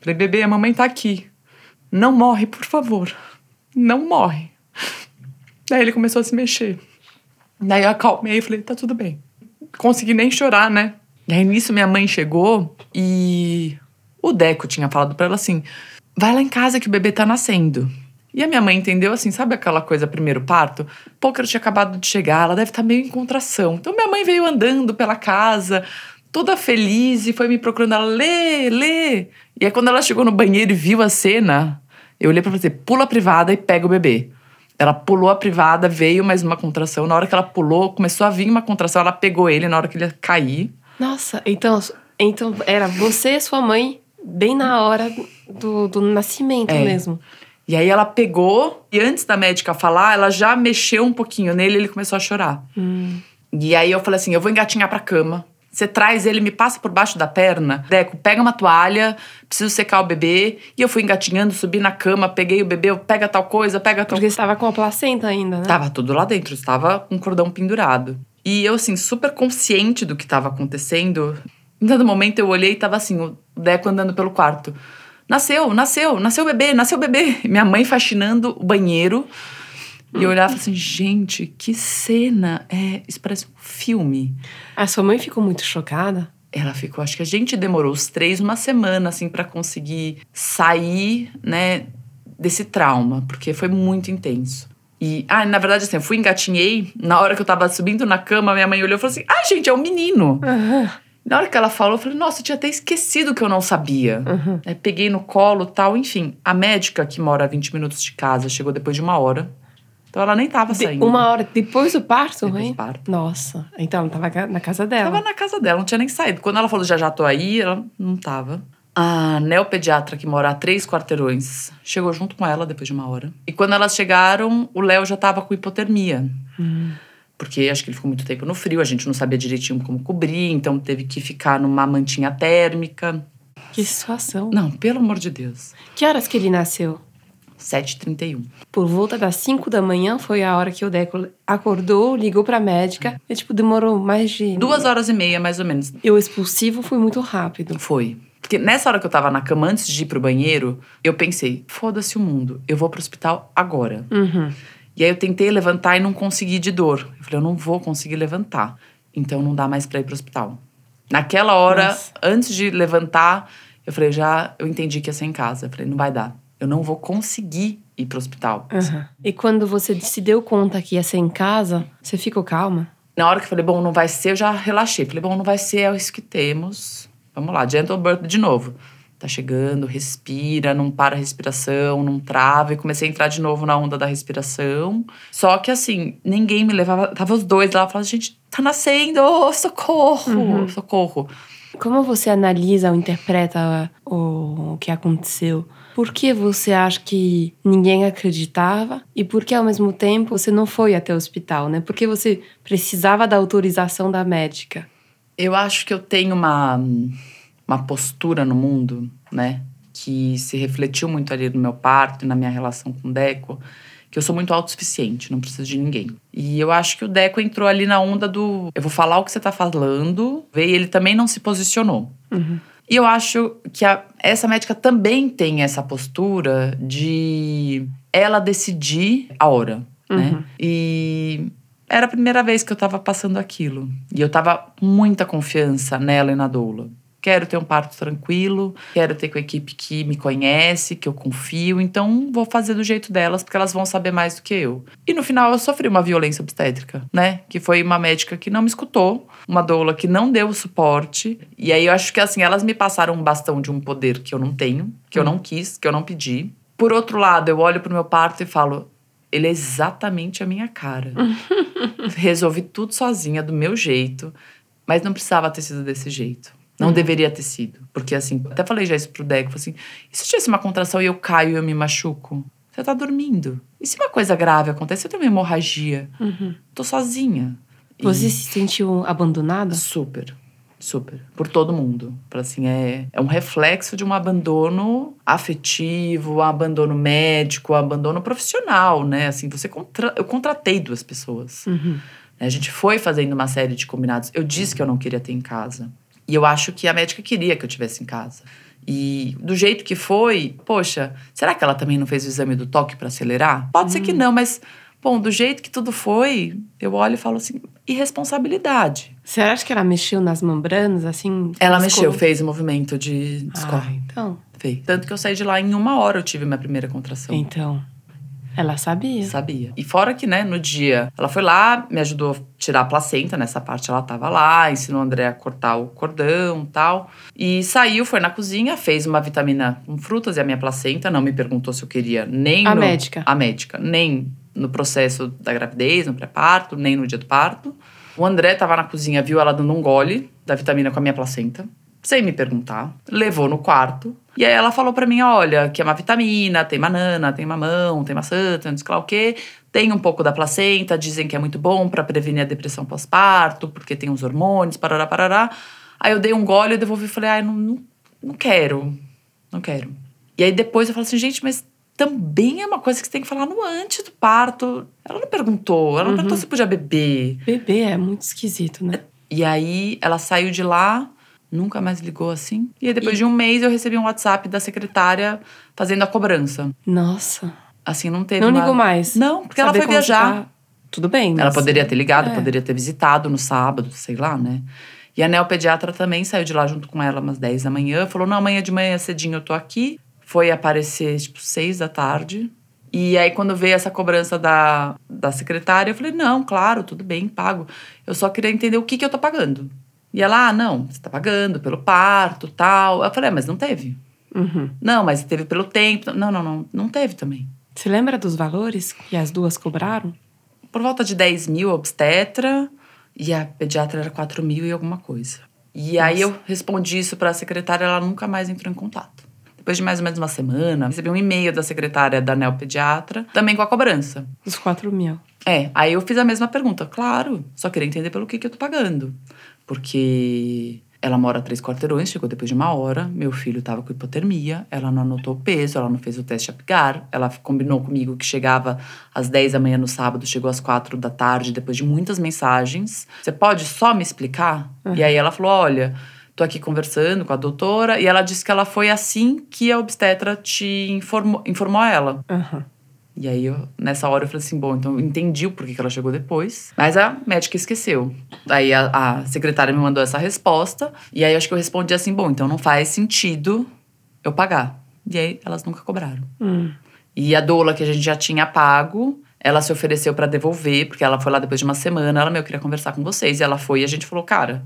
Falei, bebê, a mamãe tá aqui. Não morre, por favor. Não morre. Daí ele começou a se mexer. Daí eu acalmei e falei, tá tudo bem. Consegui nem chorar, né? E aí nisso minha mãe chegou e o Deco tinha falado pra ela assim: vai lá em casa que o bebê tá nascendo. E a minha mãe entendeu assim, sabe aquela coisa primeiro parto? Pôquer tinha acabado de chegar, ela deve estar meio em contração. Então minha mãe veio andando pela casa, toda feliz, e foi me procurando. Ela, lê, lê. E aí quando ela chegou no banheiro e viu a cena, eu olhei e falei, pula a privada e pega o bebê. Ela pulou a privada, veio mais uma contração. Na hora que ela pulou, começou a vir uma contração. Ela pegou ele na hora que ele ia cair. Nossa, então, então era você e sua mãe bem na hora do, do nascimento É. mesmo. E aí ela pegou, e antes da médica falar, ela já mexeu um pouquinho nele e ele começou a chorar. E aí eu falei assim: eu vou engatinhar pra cama. Você traz ele, me passa por baixo da perna. Deco, pega uma toalha, preciso secar o bebê. E eu fui engatinhando, subi na cama, peguei o bebê, pega tal coisa, pega tal Porque você estava com a placenta ainda, né? Tava tudo lá dentro, estava com o cordão pendurado. E eu, assim, super consciente do que estava acontecendo. Em dado momento eu olhei e tava assim, o Deco andando pelo quarto. Nasceu, nasceu, nasceu o bebê, nasceu o bebê. Minha mãe faxinando o banheiro. E eu olhava assim, gente, que cena. É, isso parece um filme. A sua mãe ficou muito chocada? Ela ficou, acho que a gente demorou os três uma semana, assim, para conseguir sair, né, desse trauma, porque foi muito intenso. E, ah, na verdade, assim, eu fui engatinhei, na hora que eu tava subindo na cama, minha mãe olhou e falou assim: ah, gente, é um menino. Na hora que ela falou, eu falei, nossa, eu tinha até esquecido que eu não sabia. Uhum. Aí peguei no colo tal, enfim. A médica que mora a 20 minutos de casa chegou depois de uma hora. Então ela nem tava De- saindo. uma hora depois do parto, Depois hein? do parto. Nossa, então tava na casa dela. Tava na casa dela, não tinha nem saído. Quando ela falou já já tô aí, ela não tava. A neopediatra que mora a três quarteirões chegou junto com ela depois de uma hora. E quando elas chegaram, o Léo já tava com hipotermia. Porque acho que ele ficou muito tempo no frio, a gente não sabia direitinho como cobrir, então teve que ficar numa mantinha térmica. Que situação. Não, pelo amor de Deus. Que horas que ele nasceu? 7h31. Por volta das 5 da manhã foi a hora que o Deco acordou, ligou pra médica. E, tipo, demorou mais de. Duas horas e meia, mais ou menos. E o expulsivo foi muito rápido. Foi. Porque nessa hora que eu tava na cama, antes de ir pro banheiro, eu pensei: foda-se o mundo, eu vou pro hospital agora. Uhum. E aí eu tentei levantar e não consegui de dor. Eu falei: eu não vou conseguir levantar. Então não dá mais pra ir pro hospital. Naquela hora, Nossa. antes de levantar, eu falei: já, eu entendi que ia ser em casa. Eu falei: não vai dar. Eu não vou conseguir ir pro hospital. Uhum. E quando você se deu conta que ia ser em casa, você ficou calma? Na hora que eu falei, bom, não vai ser, eu já relaxei. Falei, bom, não vai ser, é isso que temos. Vamos lá, gentle birth de novo. Tá chegando, respira, não para a respiração, não trava. E comecei a entrar de novo na onda da respiração. Só que assim, ninguém me levava. Tava os dois lá, falando, gente, tá nascendo, socorro, socorro. Como você analisa ou interpreta o, o que aconteceu? Por que você acha que ninguém acreditava e por que ao mesmo tempo você não foi até o hospital, né? Porque você precisava da autorização da médica. Eu acho que eu tenho uma, uma postura no mundo, né? Que se refletiu muito ali no meu parto e na minha relação com o Deco, que eu sou muito autossuficiente, não preciso de ninguém. E eu acho que o Deco entrou ali na onda do eu vou falar o que você tá falando, veio e ele também não se posicionou. E eu acho que a- essa médica também tem essa postura de ela decidir a hora, né? E era a primeira vez que eu tava passando aquilo. E eu tava com muita confiança nela e na doula. Quero ter um parto tranquilo, quero ter com a equipe que me conhece, que eu confio, então vou fazer do jeito delas, porque elas vão saber mais do que eu. E no final eu sofri uma violência obstétrica, né? Que foi uma médica que não me escutou, uma doula que não deu o suporte. E aí eu acho que assim, elas me passaram um bastão de um poder que eu não tenho, que eu não quis, que eu não pedi. Por outro lado, eu olho pro meu parto e falo: ele é exatamente a minha cara. Resolvi tudo sozinha, do meu jeito, mas não precisava ter sido desse jeito. Não deveria ter sido. Porque, assim, até falei já isso pro Deco, falei assim: e se eu tivesse uma contração e eu caio e eu me machuco? Você tá dormindo. E se uma coisa grave acontece, eu tenho uma hemorragia? Tô sozinha. E- Você se sentiu abandonada? Super, super. Por todo mundo. Assim, é, é um reflexo de um abandono afetivo, um abandono médico, um abandono profissional, né? Assim, você contra... eu contratei duas pessoas. Uhum. A gente foi fazendo uma série de combinados. Eu disse que eu não queria ter em casa. E eu acho que a médica queria que eu tivesse em casa. E do jeito que foi, poxa, será que ela também não fez o exame do toque para acelerar? Pode ser que não, mas, bom, do jeito que tudo foi, eu olho e falo assim: irresponsabilidade. Você acha que ela mexeu nas membranas, assim? Ela mexeu, fez o movimento de Ah, descorre. então. Fez. Tanto que eu saí de lá em uma hora, eu tive minha primeira contração. Então. Ela sabia. Sabia. E fora que, né, no dia, ela foi lá, me ajudou a tirar a placenta, nessa parte ela tava lá, ensinou o André a cortar o cordão e tal. E saiu, foi na cozinha, fez uma vitamina com frutas e a minha placenta, não me perguntou se eu queria nem A no... médica. A médica. Nem no processo da gravidez, no pré-parto, nem no dia do parto. O André tava na cozinha, viu ela dando um gole da vitamina com a minha placenta, sem me perguntar. Levou no quarto. E aí ela falou pra mim, olha, que é uma vitamina, tem banana, tem mamão, tem maçã, tem não sei lá o quê. Tem um pouco da placenta, dizem que é muito bom pra prevenir a depressão pós-parto, porque tem os hormônios, parará, parará. Aí eu dei um gole, eu devolvi e falei, ai, não, não, não quero, não quero. E aí depois eu falei assim, gente, mas também é uma coisa que você tem que falar no antes do parto. Ela não perguntou, ela não perguntou se podia beber. Bebê é muito esquisito, né? E aí ela saiu de lá, nunca mais ligou assim. E aí depois de um mês eu recebi um WhatsApp da secretária fazendo a cobrança. Nossa. Assim, não teve Não uma... ligou mais. Não, porque Saber ela foi viajar. tá. Tudo bem. Ela poderia ter ligado, É. poderia ter visitado no sábado, sei lá, né? E a neopediatra também saiu de lá junto com ela umas 10 da manhã. Falou, não, amanhã de manhã cedinho eu tô aqui. Foi aparecer, tipo, 6 da tarde. E aí, quando veio essa cobrança da, da secretária, eu falei, não, claro, tudo bem, pago. Eu só queria entender o que, que eu tô pagando. E ela, ah, não, você tá pagando pelo parto, tal. Eu falei, ah, mas não teve. Uhum. Não, mas teve pelo tempo. Não, não, não, não teve também. Você lembra dos valores que as duas cobraram? Por volta de 10 mil a obstetra e a pediatra era 4 mil e alguma coisa. E aí eu respondi isso para a secretária, ela nunca mais entrou em contato. Depois de mais ou menos uma semana, recebi um e-mail da secretária da neopediatra, também com a cobrança. Os 4 mil. É, aí eu fiz a mesma pergunta. Claro, só queria entender pelo que, que eu tô pagando. Porque ela mora três quarteirões, chegou depois de uma hora. Meu filho tava com hipotermia, ela não anotou o peso, ela não fez o teste Apgar. Ela combinou comigo que chegava às 10 da manhã no sábado, chegou às quatro da tarde, depois de muitas mensagens. Você pode só me explicar? E aí ela falou: olha. Tô aqui conversando com a doutora e ela disse que ela foi assim que a obstetra te informou, informou ela. Aham. E aí, eu, nessa hora, eu falei assim: bom, então eu entendi o porquê que ela chegou depois. Mas a médica esqueceu. Aí a, a secretária me mandou essa resposta. E aí, eu acho que eu respondi assim: bom, então não faz sentido eu pagar. E aí, elas nunca cobraram. Hum. E a doula que a gente já tinha pago, ela se ofereceu pra devolver, porque ela foi lá depois de uma semana. Ela, meu, eu queria conversar com vocês. E ela foi e a gente falou: cara.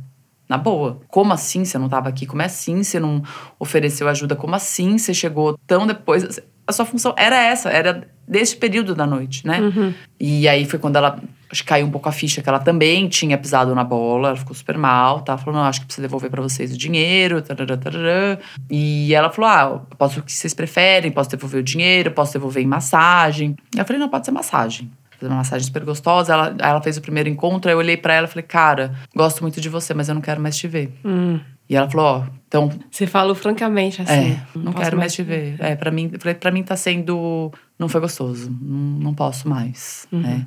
Na boa. Como assim você não tava aqui? Como assim você não ofereceu ajuda? Como assim você chegou tão depois? A sua função era essa, era desse período da noite, né? Uhum. E aí foi quando ela acho que caiu um pouco a ficha que ela também tinha pisado na bola, ela ficou super mal, tá? Falou, não, acho que precisa devolver pra vocês o dinheiro, tarará, tarará. E ela falou, ah, posso o que vocês preferem, posso devolver o dinheiro, posso devolver em massagem. Eu falei, não, pode ser massagem. Fazer uma massagem super gostosa. Ela, ela fez o primeiro encontro, aí eu olhei pra ela e falei, cara, gosto muito de você, mas eu não quero mais te ver. Hum. E ela falou, ó, então Você falou francamente assim. é, não, posso quero mais te ver. É, pra mim, pra mim tá sendo. Não foi gostoso. Não, não posso mais. Uhum. Né?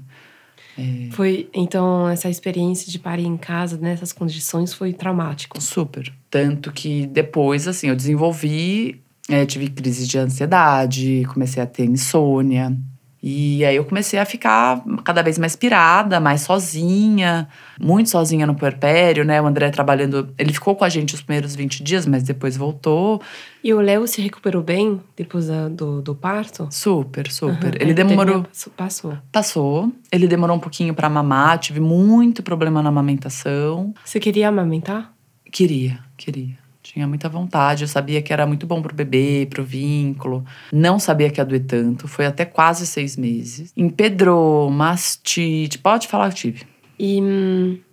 Foi, então, essa experiência de parir em casa nessas condições foi traumático. Super. Tanto que depois, assim, eu desenvolvi, é, tive crise de ansiedade, comecei a ter insônia. E aí eu comecei a ficar cada vez mais pirada, mais sozinha, muito sozinha no puerpério, né? O André trabalhando, ele ficou com a gente os primeiros 20 dias, mas depois voltou. E o Léo se recuperou bem depois do, do parto? Super, super. Aham. Ele A demorou. Passou. Passou. Ele demorou um pouquinho pra mamar, tive muito problema na amamentação. Você queria amamentar? Queria, queria. Tinha muita vontade. Eu sabia que era muito bom pro bebê, pro vínculo. Não sabia que ia doer tanto. Foi até quase seis meses. Empedrou, mastite. Pode falar que tive. E,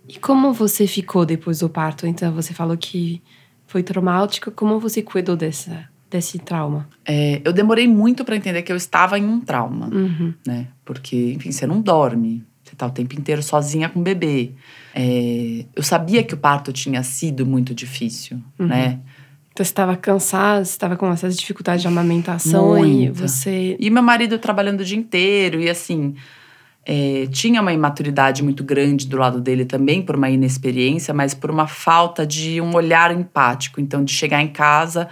e como você ficou depois do parto? Então, você falou que foi traumático. Como você cuidou dessa, desse trauma? É, eu demorei muito pra entender que eu estava em um trauma, Uhum. né? Porque, enfim, você não dorme. Tá o tempo inteiro sozinha com o bebê. É, eu sabia que o parto tinha sido muito difícil, né? Então, você estava cansada, você estava com essas dificuldades de amamentação e você... E meu marido trabalhando o dia inteiro, e assim, é, tinha uma imaturidade muito grande do lado dele também, por uma inexperiência, mas por uma falta de um olhar empático. Então, de chegar em casa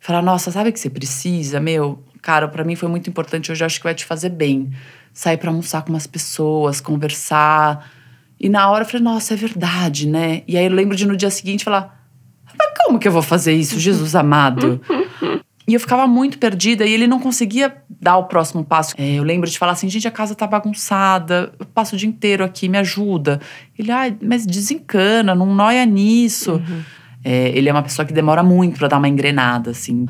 e falar: Nossa, sabe o que você precisa? Meu, cara, pra mim foi muito importante, hoje eu acho que vai te fazer bem. Sair pra almoçar com umas pessoas, conversar. E na hora eu falei: Nossa, é verdade, né? E aí eu lembro de no dia seguinte falar: Mas como que eu vou fazer isso, Jesus amado? E eu ficava muito perdida e ele não conseguia dar o próximo passo. É, eu lembro de falar assim, gente, a casa tá bagunçada, eu passo o dia inteiro aqui, me ajuda. Ele, ai, mas desencana, não noia nisso. É, ele é uma pessoa que demora muito pra dar uma engrenada, assim.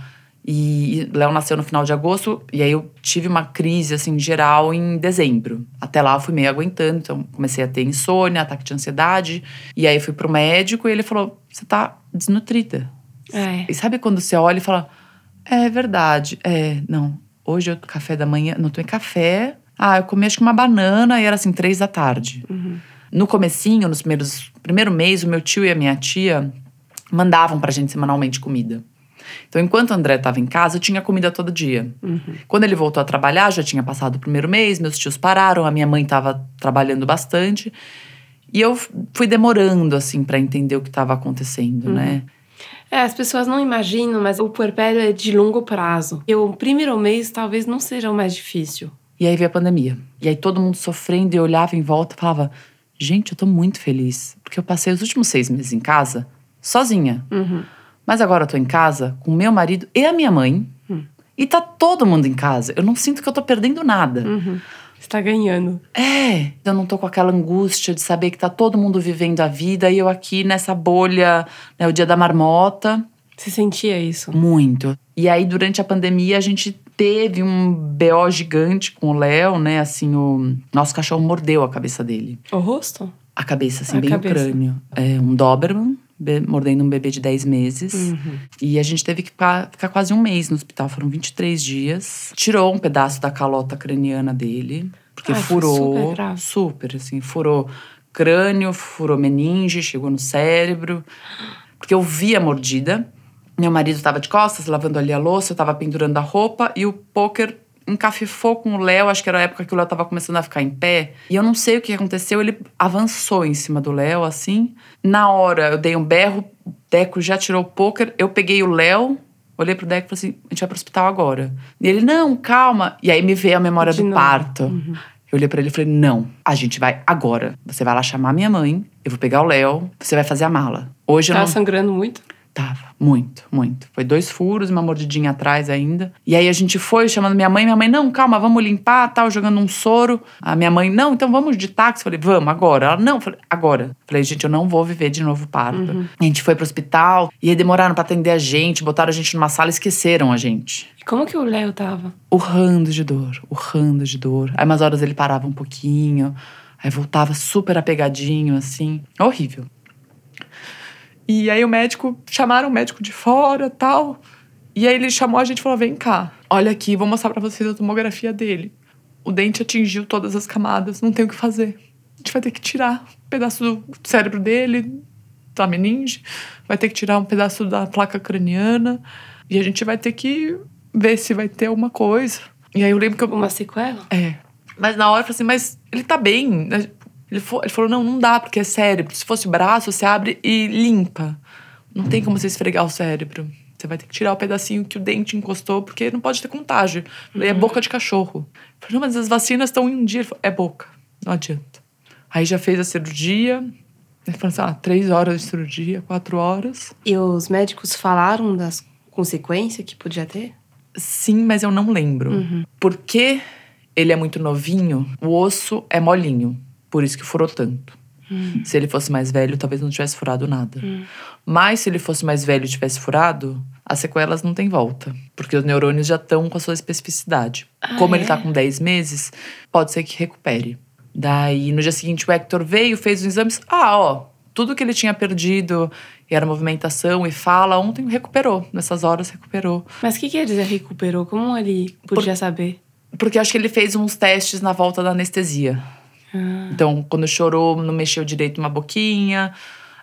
E Léo nasceu no final de agosto, e aí eu tive uma crise, assim, geral em dezembro. Até lá eu fui meio aguentando, então comecei a ter insônia, ataque de ansiedade. E aí fui pro médico e ele falou: você tá desnutrida. É. E sabe quando você olha e fala: É verdade, é, não. Hoje eu café da manhã, não tomei café. Ah, eu comi acho que uma banana e era assim, três da tarde. No comecinho, nos primeiros primeiro mês, o meu tio e a minha tia mandavam pra gente semanalmente comida. Então, enquanto o André estava em casa, eu tinha comida todo dia. Quando ele voltou a trabalhar, já tinha passado o primeiro mês, meus tios pararam, a minha mãe estava trabalhando bastante. E eu fui demorando, assim, pra entender o que estava acontecendo, né? É, as pessoas não imaginam, mas o puerpério é de longo prazo. E o primeiro mês talvez não seja o mais difícil. E aí veio a pandemia. E aí todo mundo sofrendo e eu olhava em volta e falava: Gente, eu tô muito feliz. Porque eu passei os últimos seis meses em casa, sozinha. Uhum. Mas agora eu tô em casa com meu marido e a minha mãe. Hum. E tá todo mundo em casa. Eu não sinto que eu tô perdendo nada. Uhum. Você tá ganhando. É, eu não tô com aquela angústia de saber que tá todo mundo vivendo a vida e eu aqui nessa bolha, né, o dia da marmota. Você sentia isso? Muito. E aí, durante a pandemia, a gente teve um BO gigante com o Léo, né? Assim, o nosso cachorro mordeu a cabeça dele. O rosto? A cabeça, assim, A bem cabeça. o crânio. É um Doberman, be- mordendo um bebê de 10 meses. Uhum. E a gente teve que ficar, ficar quase um mês no hospital, foram 23 dias. Tirou um pedaço da calota craniana dele, porque Ai, furou. super super, assim, furou crânio, furou meninge, chegou no cérebro. Porque eu vi a mordida. Meu marido estava de costas, lavando ali a louça, eu estava pendurando a roupa e o poker encafifou com o Léo, acho que era a época que o Léo estava começando a ficar em pé. E eu não sei o que aconteceu, ele avançou em cima do Léo, assim. Na hora, eu dei um berro, o Deco já tirou o poker, eu peguei o Léo, olhei pro Deco e falei assim, a gente vai pro hospital agora. E ele, não, calma. E aí me veio a memória De do novo. parto. Eu olhei pra ele e falei, não, a gente vai agora. Você vai lá chamar minha mãe, eu vou pegar o Léo, você vai fazer a mala. Hoje eu Tava não... sangrando muito? Tava, muito, muito. Foi dois furos, uma mordidinha atrás ainda. E aí a gente foi chamando minha mãe, minha mãe, não, calma, vamos limpar, tal, jogando um soro. A minha mãe, não, então vamos de táxi. Falei, vamos, agora. Ela, não, falei, agora. Falei, gente, eu não vou viver de novo parto. A gente foi pro hospital e aí demoraram pra atender a gente, botaram a gente numa sala e esqueceram a gente. E como que o Léo tava? Urrando de dor, urrando de dor. Aí umas horas ele parava um pouquinho, aí voltava super apegadinho, assim. Horrível. E aí o médico, chamaram o médico de fora tal. E aí ele chamou a gente e falou: vem cá, olha aqui, vou mostrar pra vocês a tomografia dele. O dente atingiu todas as camadas, não tem o que fazer. A gente vai ter que tirar um pedaço do cérebro dele, da meninge, vai ter que tirar um pedaço da placa craniana. E a gente vai ter que ver se vai ter alguma coisa. E aí eu lembro que eu. Uma sequela? É. Mas na hora eu falei assim, mas ele tá bem. Ele, fo- ele falou, não, não dá, porque é cérebro. Se fosse braço, você abre e limpa. Não tem como você esfregar o cérebro. Você vai ter que tirar o pedacinho que o dente encostou, porque não pode ter contágio. Falei, é boca de cachorro. Eu falei, não, mas as vacinas estão em um dia. Ele falou, é boca. Não adianta. Aí já fez a cirurgia. Ele falou assim, ah, três horas de cirurgia, quatro horas. E os médicos falaram das consequências que podia ter? Sim, mas eu não lembro. Porque ele é muito novinho, o osso é molinho. Por isso que furou tanto. Se ele fosse mais velho, talvez não tivesse furado nada. Mas se ele fosse mais velho e tivesse furado, as sequelas não tem volta. Porque os neurônios já estão com a sua especificidade. Como ele tá com 10 meses, pode ser que recupere. Daí, no dia seguinte, o Hector veio, fez os exames. Ah, ó, tudo que ele tinha perdido, e era movimentação e fala, ontem recuperou. Nessas horas recuperou. Mas o que quer dizer recuperou? Como ele podia saber? Porque acho que ele fez uns testes na volta da anestesia. Ah. Então, quando chorou, não mexeu direito uma boquinha.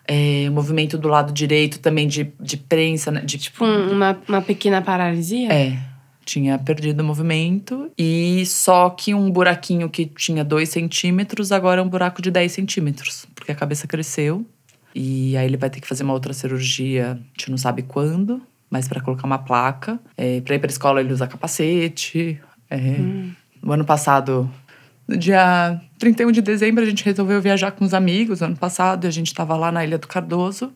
É, movimento do lado direito também de, de prensa, né? De, Tipo um- uma, uma pequena paralisia? É, tinha perdido o movimento. E só que um buraquinho que tinha 2 centímetros, agora é um buraco de 10 centímetros. Porque a cabeça cresceu. E aí ele vai ter que fazer uma outra cirurgia, a gente não sabe quando, mas para colocar uma placa. É, para ir pra escola ele usa capacete. É. No ano passado, no dia 31 de dezembro, a gente resolveu viajar com os amigos. Ano passado, a gente tava lá na Ilha do Cardoso.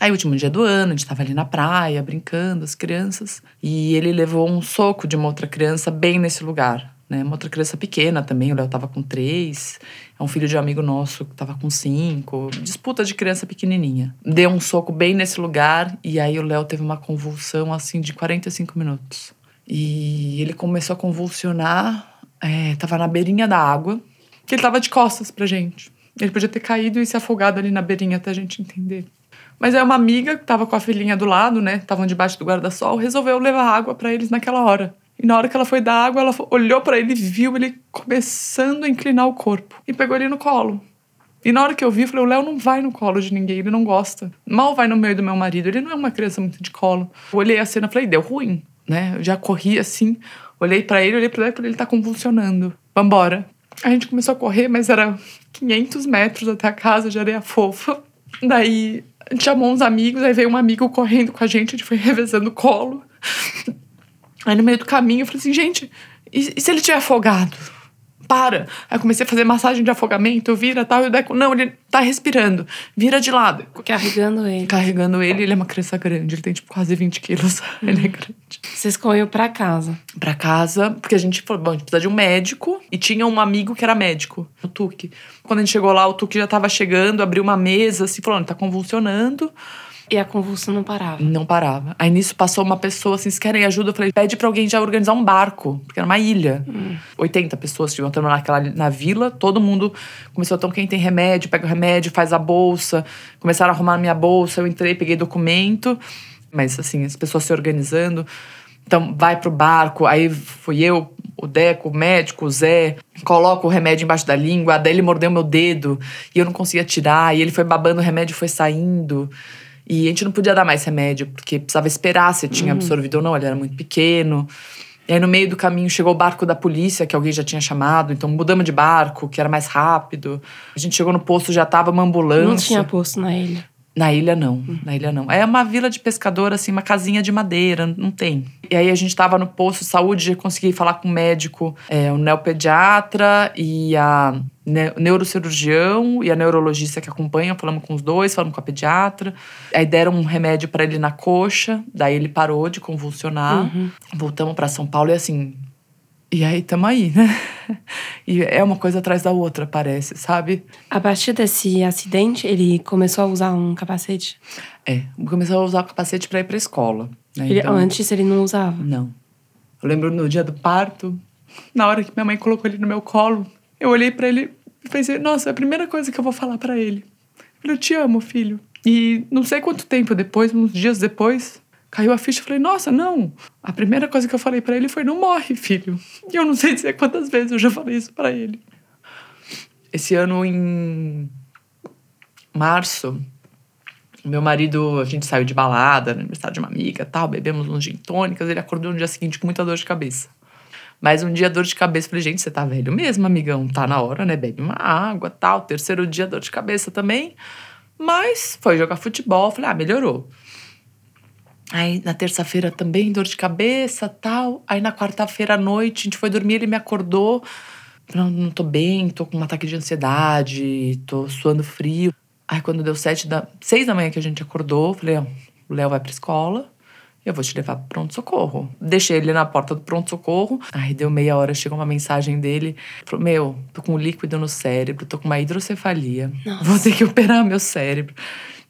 Aí, último dia do ano, a gente tava ali na praia, brincando, as crianças. E ele levou um soco de uma outra criança bem nesse lugar. Né? Uma outra criança pequena também, o Léo tava com três. É um filho de um amigo nosso que tava com cinco. Disputa de criança pequenininha. Deu um soco bem nesse lugar e aí o Léo teve uma convulsão, assim, de 45 minutos. E ele começou a convulsionar, é, tava na beirinha da água, que ele tava de costas pra gente. Ele podia ter caído e se afogado ali na beirinha até a gente entender. Mas aí uma amiga que tava com a filhinha do lado, né? Estavam debaixo do guarda-sol, resolveu levar água pra eles naquela hora. E na hora que ela foi dar água, ela olhou pra ele e viu ele começando a inclinar o corpo. E pegou ele no colo. E na hora que eu vi, eu falei: o Léo não vai no colo de ninguém, ele não gosta. Mal vai no meio do meu marido, ele não é uma criança muito de colo. Eu olhei a cena e falei: deu ruim, né? Eu já corri assim, olhei pra ele, olhei pra ele ele tá convulsionando. Vambora. A gente começou a correr, mas era 500 metros até a casa de areia fofa. Daí a gente chamou uns amigos, aí veio um amigo correndo com a gente, a gente foi revezando o colo. Aí no meio do caminho eu falei assim, gente, e, e se ele tiver afogado? Para. Aí eu comecei a fazer massagem de afogamento, vira tal, e o Deco, não, ele tá respirando, vira de lado. Carregando ele. Carregando ele, ele é uma criança grande, ele tem tipo quase 20 quilos, ele é grande. Vocês correram pra casa. Pra casa, porque a gente falou, bom, a gente precisa de um médico, e tinha um amigo que era médico, o Tuque. Quando a gente chegou lá, o Tuque já tava chegando, abriu uma mesa, assim, falando, tá convulsionando. E a convulsão não parava. Não parava. Aí nisso passou uma pessoa assim: se querem ajuda, eu falei: pede pra alguém já organizar um barco, porque era uma ilha. 80 pessoas iam terminar naquela na vila, todo mundo começou, então quem tem remédio, pega o remédio, faz a bolsa. Começaram a arrumar a minha bolsa, eu entrei, peguei documento. Mas assim, as pessoas se organizando. Então, vai pro barco, aí fui eu, o Deco, o médico, o Zé, coloca o remédio embaixo da língua, daí ele mordeu meu dedo e eu não conseguia tirar, e ele foi babando, o remédio foi saindo. E a gente não podia dar mais remédio, porque precisava esperar se tinha absorvido ou não, ele era muito pequeno. E aí, no meio do caminho, chegou o barco da polícia, que alguém já tinha chamado, então mudamos de barco, que era mais rápido. A gente chegou no posto, já tava uma ambulância. Não tinha posto na ilha. Na ilha, não. Na ilha, não. É uma vila de pescador, assim, uma casinha de madeira, não tem. E aí a gente tava no posto de saúde, consegui falar com o médico, é, o neopediatra e a ne neurocirurgião e a neurologista que acompanha. Falamos com os dois, falamos com a pediatra. Aí deram um remédio para ele na coxa, daí ele parou de convulsionar. Voltamos para São Paulo e assim. E aí, tamo aí, né? E é uma coisa atrás da outra, parece, sabe? A partir desse acidente, ele começou a usar um capacete. É, começou a usar o capacete para ir pra escola. né? Ele- Então- Antes ele não usava. Não. Eu lembro no dia do parto, na hora que minha mãe colocou ele no meu colo, eu olhei pra ele e pensei, nossa, é a primeira coisa que eu vou falar pra ele. Eu te amo, filho. E não sei quanto tempo depois, uns dias depois, caiu a ficha e falei, nossa, não. A primeira coisa que eu falei pra ele foi, não morre, filho. E eu não sei dizer quantas vezes eu já falei isso pra ele. Esse ano, em março, meu marido, a gente saiu de balada no aniversário de uma amiga tal, bebemos uns gin tônicas, ele acordou no dia seguinte com muita dor de cabeça. Mas um dia dor de cabeça, falei, gente, você tá velho mesmo, amigão, tá na hora, né? Bebe uma água tal. Terceiro dia, dor de cabeça também. Mas foi jogar futebol, falei, ah, melhorou. Aí na terça-feira também dor de cabeça tal. Aí na quarta-feira à noite, a gente foi dormir, ele me acordou. Não, não tô bem, tô com um ataque de ansiedade, tô suando frio. Aí quando deu sete da, seis da manhã que a gente acordou, falei, ó, o Léo vai pra escola, eu vou te levar pro pronto-socorro. Deixei ele na porta do pronto-socorro. Aí deu meia hora, chegou uma mensagem dele. Falou, meu, tô com um líquido no cérebro, tô com uma hidrocefalia. Vou ter que operar meu cérebro.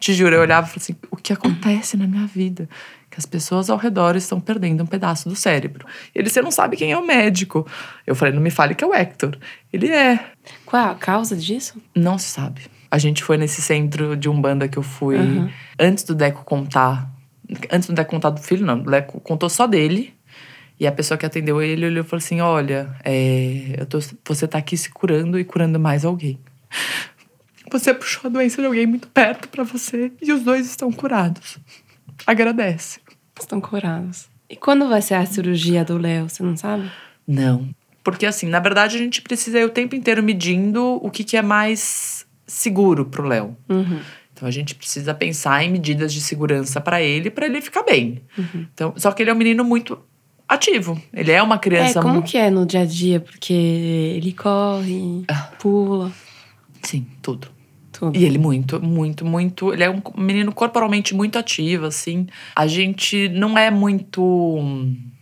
Te juro, eu olhava e falei assim, o que acontece na minha vida? Que as pessoas ao redor estão perdendo um pedaço do cérebro. E ele, você não sabe quem é o médico. Eu falei, não me fale que é o Hector. Ele é. Qual é a causa disso? Não se sabe. A gente foi nesse centro de Umbanda que eu fui Uhum. antes do Deco contar. Antes do Deco contar do filho, não. O Deco contou só dele. E a pessoa que atendeu ele olhou e falou assim: Olha, é, eu tô, você tá aqui se curando e curando mais alguém. Você puxou a doença de alguém muito perto pra você e os dois estão curados. Agradece. Estão curados. E quando vai ser a cirurgia do Léo, você não sabe? Não. Porque, assim, na verdade, a gente precisa ir o tempo inteiro medindo o que, que é mais seguro pro Léo. Uhum. Então a gente precisa pensar em medidas de segurança para ele, para ele ficar bem. Uhum. Então, só que ele é um menino muito ativo. Ele é uma criança É, como muito... que é no dia a dia? Porque ele corre, Ah. pula, Sim, tudo. E ele muito, muito, muito. Ele é um menino corporalmente muito ativo, assim. A gente não é muito.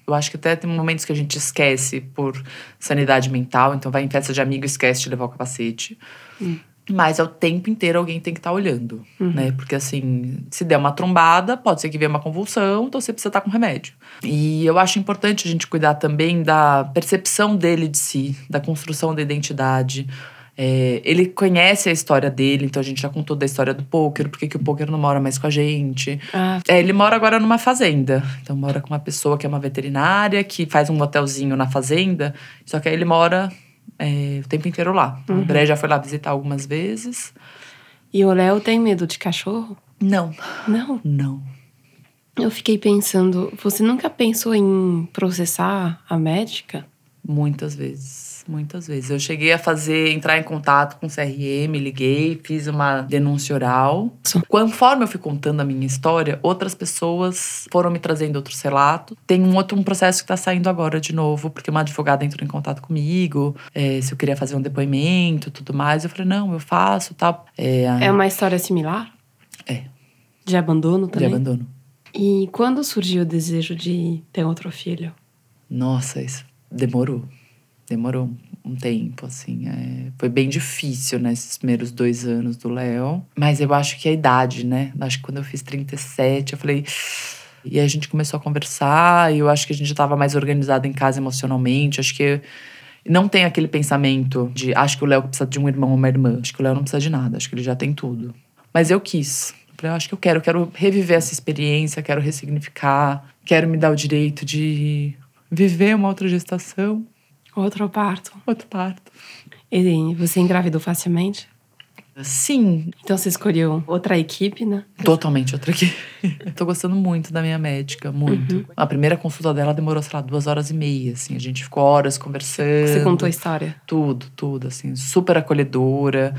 Eu acho que até tem momentos que a gente esquece por sanidade mental. Então vai em festa de amigo e esquece de levar o capacete. Mas é o tempo inteiro alguém tem que estar olhando, né? Porque assim, se der uma trombada, pode ser que venha uma convulsão, então você precisa estar com remédio. E eu acho importante a gente cuidar também da percepção dele de si, da construção da identidade. É, ele conhece a história dele, então a gente já contou da história do poker, por que o poker não mora mais com a gente. Ah, É, ele mora agora numa fazenda. Então mora com uma pessoa que é uma veterinária, que faz um hotelzinho na fazenda. Só que aí ele mora é, o tempo inteiro lá. O André já foi lá visitar algumas vezes. e o Léo tem medo de cachorro? Não, Não. não. Eu fiquei pensando, você nunca pensou em processar a médica? Muitas vezes, muitas vezes. Eu cheguei a fazer, entrar em contato com o CRM, liguei, fiz uma denúncia oral. Sim. Conforme eu fui contando a minha história, outras pessoas foram me trazendo outros relatos. Tem um outro um processo que está saindo agora de novo, porque uma advogada entrou em contato comigo, é, se eu queria fazer um depoimento e tudo mais. Eu falei, não, eu faço tal. É, É uma história similar? É. De abandono de também? abandono. E quando surgiu o desejo de ter outro filho? Nossa, isso demorou. Demorou um tempo, assim. é, Foi bem difícil, né, esses primeiros dois anos do Léo. Mas eu acho que a idade, né? Acho que quando eu fiz 37, eu falei. E aí a gente começou a conversar, e eu acho que a gente já tava mais organizado em casa emocionalmente. Acho que não tem aquele pensamento de acho que o Léo precisa de um irmão ou uma irmã. Acho que o Léo não precisa de nada, acho que ele já tem tudo. Mas eu quis. Eu falei, acho que eu quero, quero reviver essa experiência, quero ressignificar, quero me dar o direito de viver uma outra gestação, Outro parto. outro parto. E você engravidou facilmente? Sim, Então você escolheu outra equipe, né? totalmente outra aqui. Eu tô gostando muito da minha médica, muito. A primeira consulta dela demorou, sei lá, duas horas e meia, assim. A gente ficou horas conversando. Você contou a história. Tudo, tudo, assim. Super acolhedora.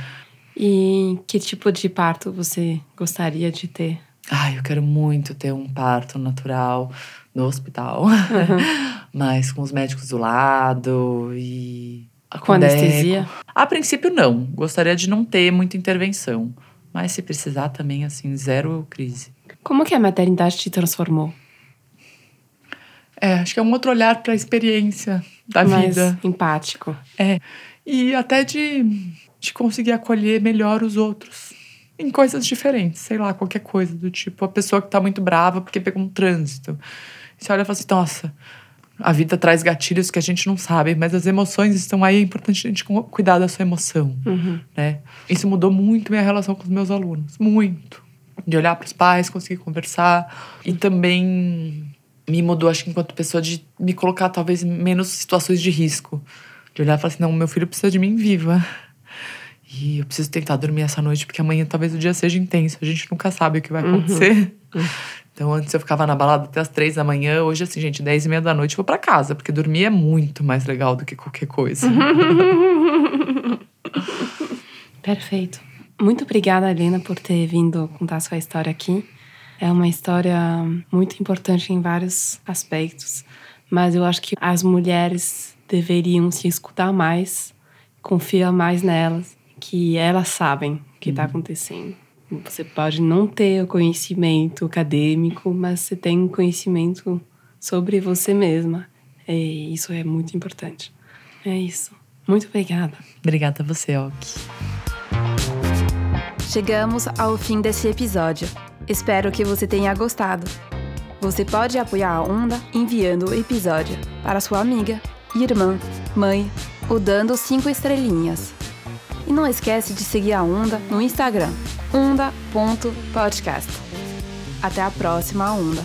E que tipo de parto você gostaria de ter? Ai, eu quero muito ter um parto natural no hospital. Mas com os médicos do lado e. Com anestesia? A princípio, não. Gostaria de não ter muita intervenção. Mas se precisar também, assim, zero crise. Como que a maternidade te transformou? É, acho que é um outro olhar para a experiência da Mais vida. empático. É. E até de, de conseguir acolher melhor os outros. Em coisas diferentes, sei lá, qualquer coisa. Do tipo, a pessoa que tá muito brava porque pegou um trânsito. Você olha e fala assim, nossa, a vida traz gatilhos que a gente não sabe, mas as emoções estão aí, é importante a gente cu- cuidar da sua emoção, Uhum. né? Isso mudou muito minha relação com os meus alunos, muito. De olhar para os pais, conseguir conversar e também me mudou, acho que enquanto pessoa, de me colocar talvez em menos situações de risco. De olhar e falar assim, não, meu filho precisa de mim viva. E eu preciso tentar dormir essa noite, porque amanhã talvez o dia seja intenso. A gente nunca sabe o que vai acontecer. Então, antes eu ficava na balada até as três da manhã. Hoje, assim, gente, dez e meia da noite eu vou pra casa. Porque dormir é muito mais legal do que qualquer coisa. Perfeito. Muito obrigada, Helena, por ter vindo contar sua história aqui. É uma história muito importante em vários aspectos, mas eu acho que as mulheres deveriam se escutar mais, confiar mais nelas, que elas sabem o que está acontecendo. Você pode não ter o conhecimento acadêmico, mas você tem conhecimento sobre você mesma. E isso é muito importante. É isso. Muito obrigada. Obrigada a você, Ok. Chegamos ao fim desse episódio. Espero que você tenha gostado. Você pode apoiar a Onda enviando o episódio para sua amiga, irmã, mãe ou dando cinco estrelinhas. E não esquece de seguir a Onda no Instagram, onda.podcast. Até a próxima Onda.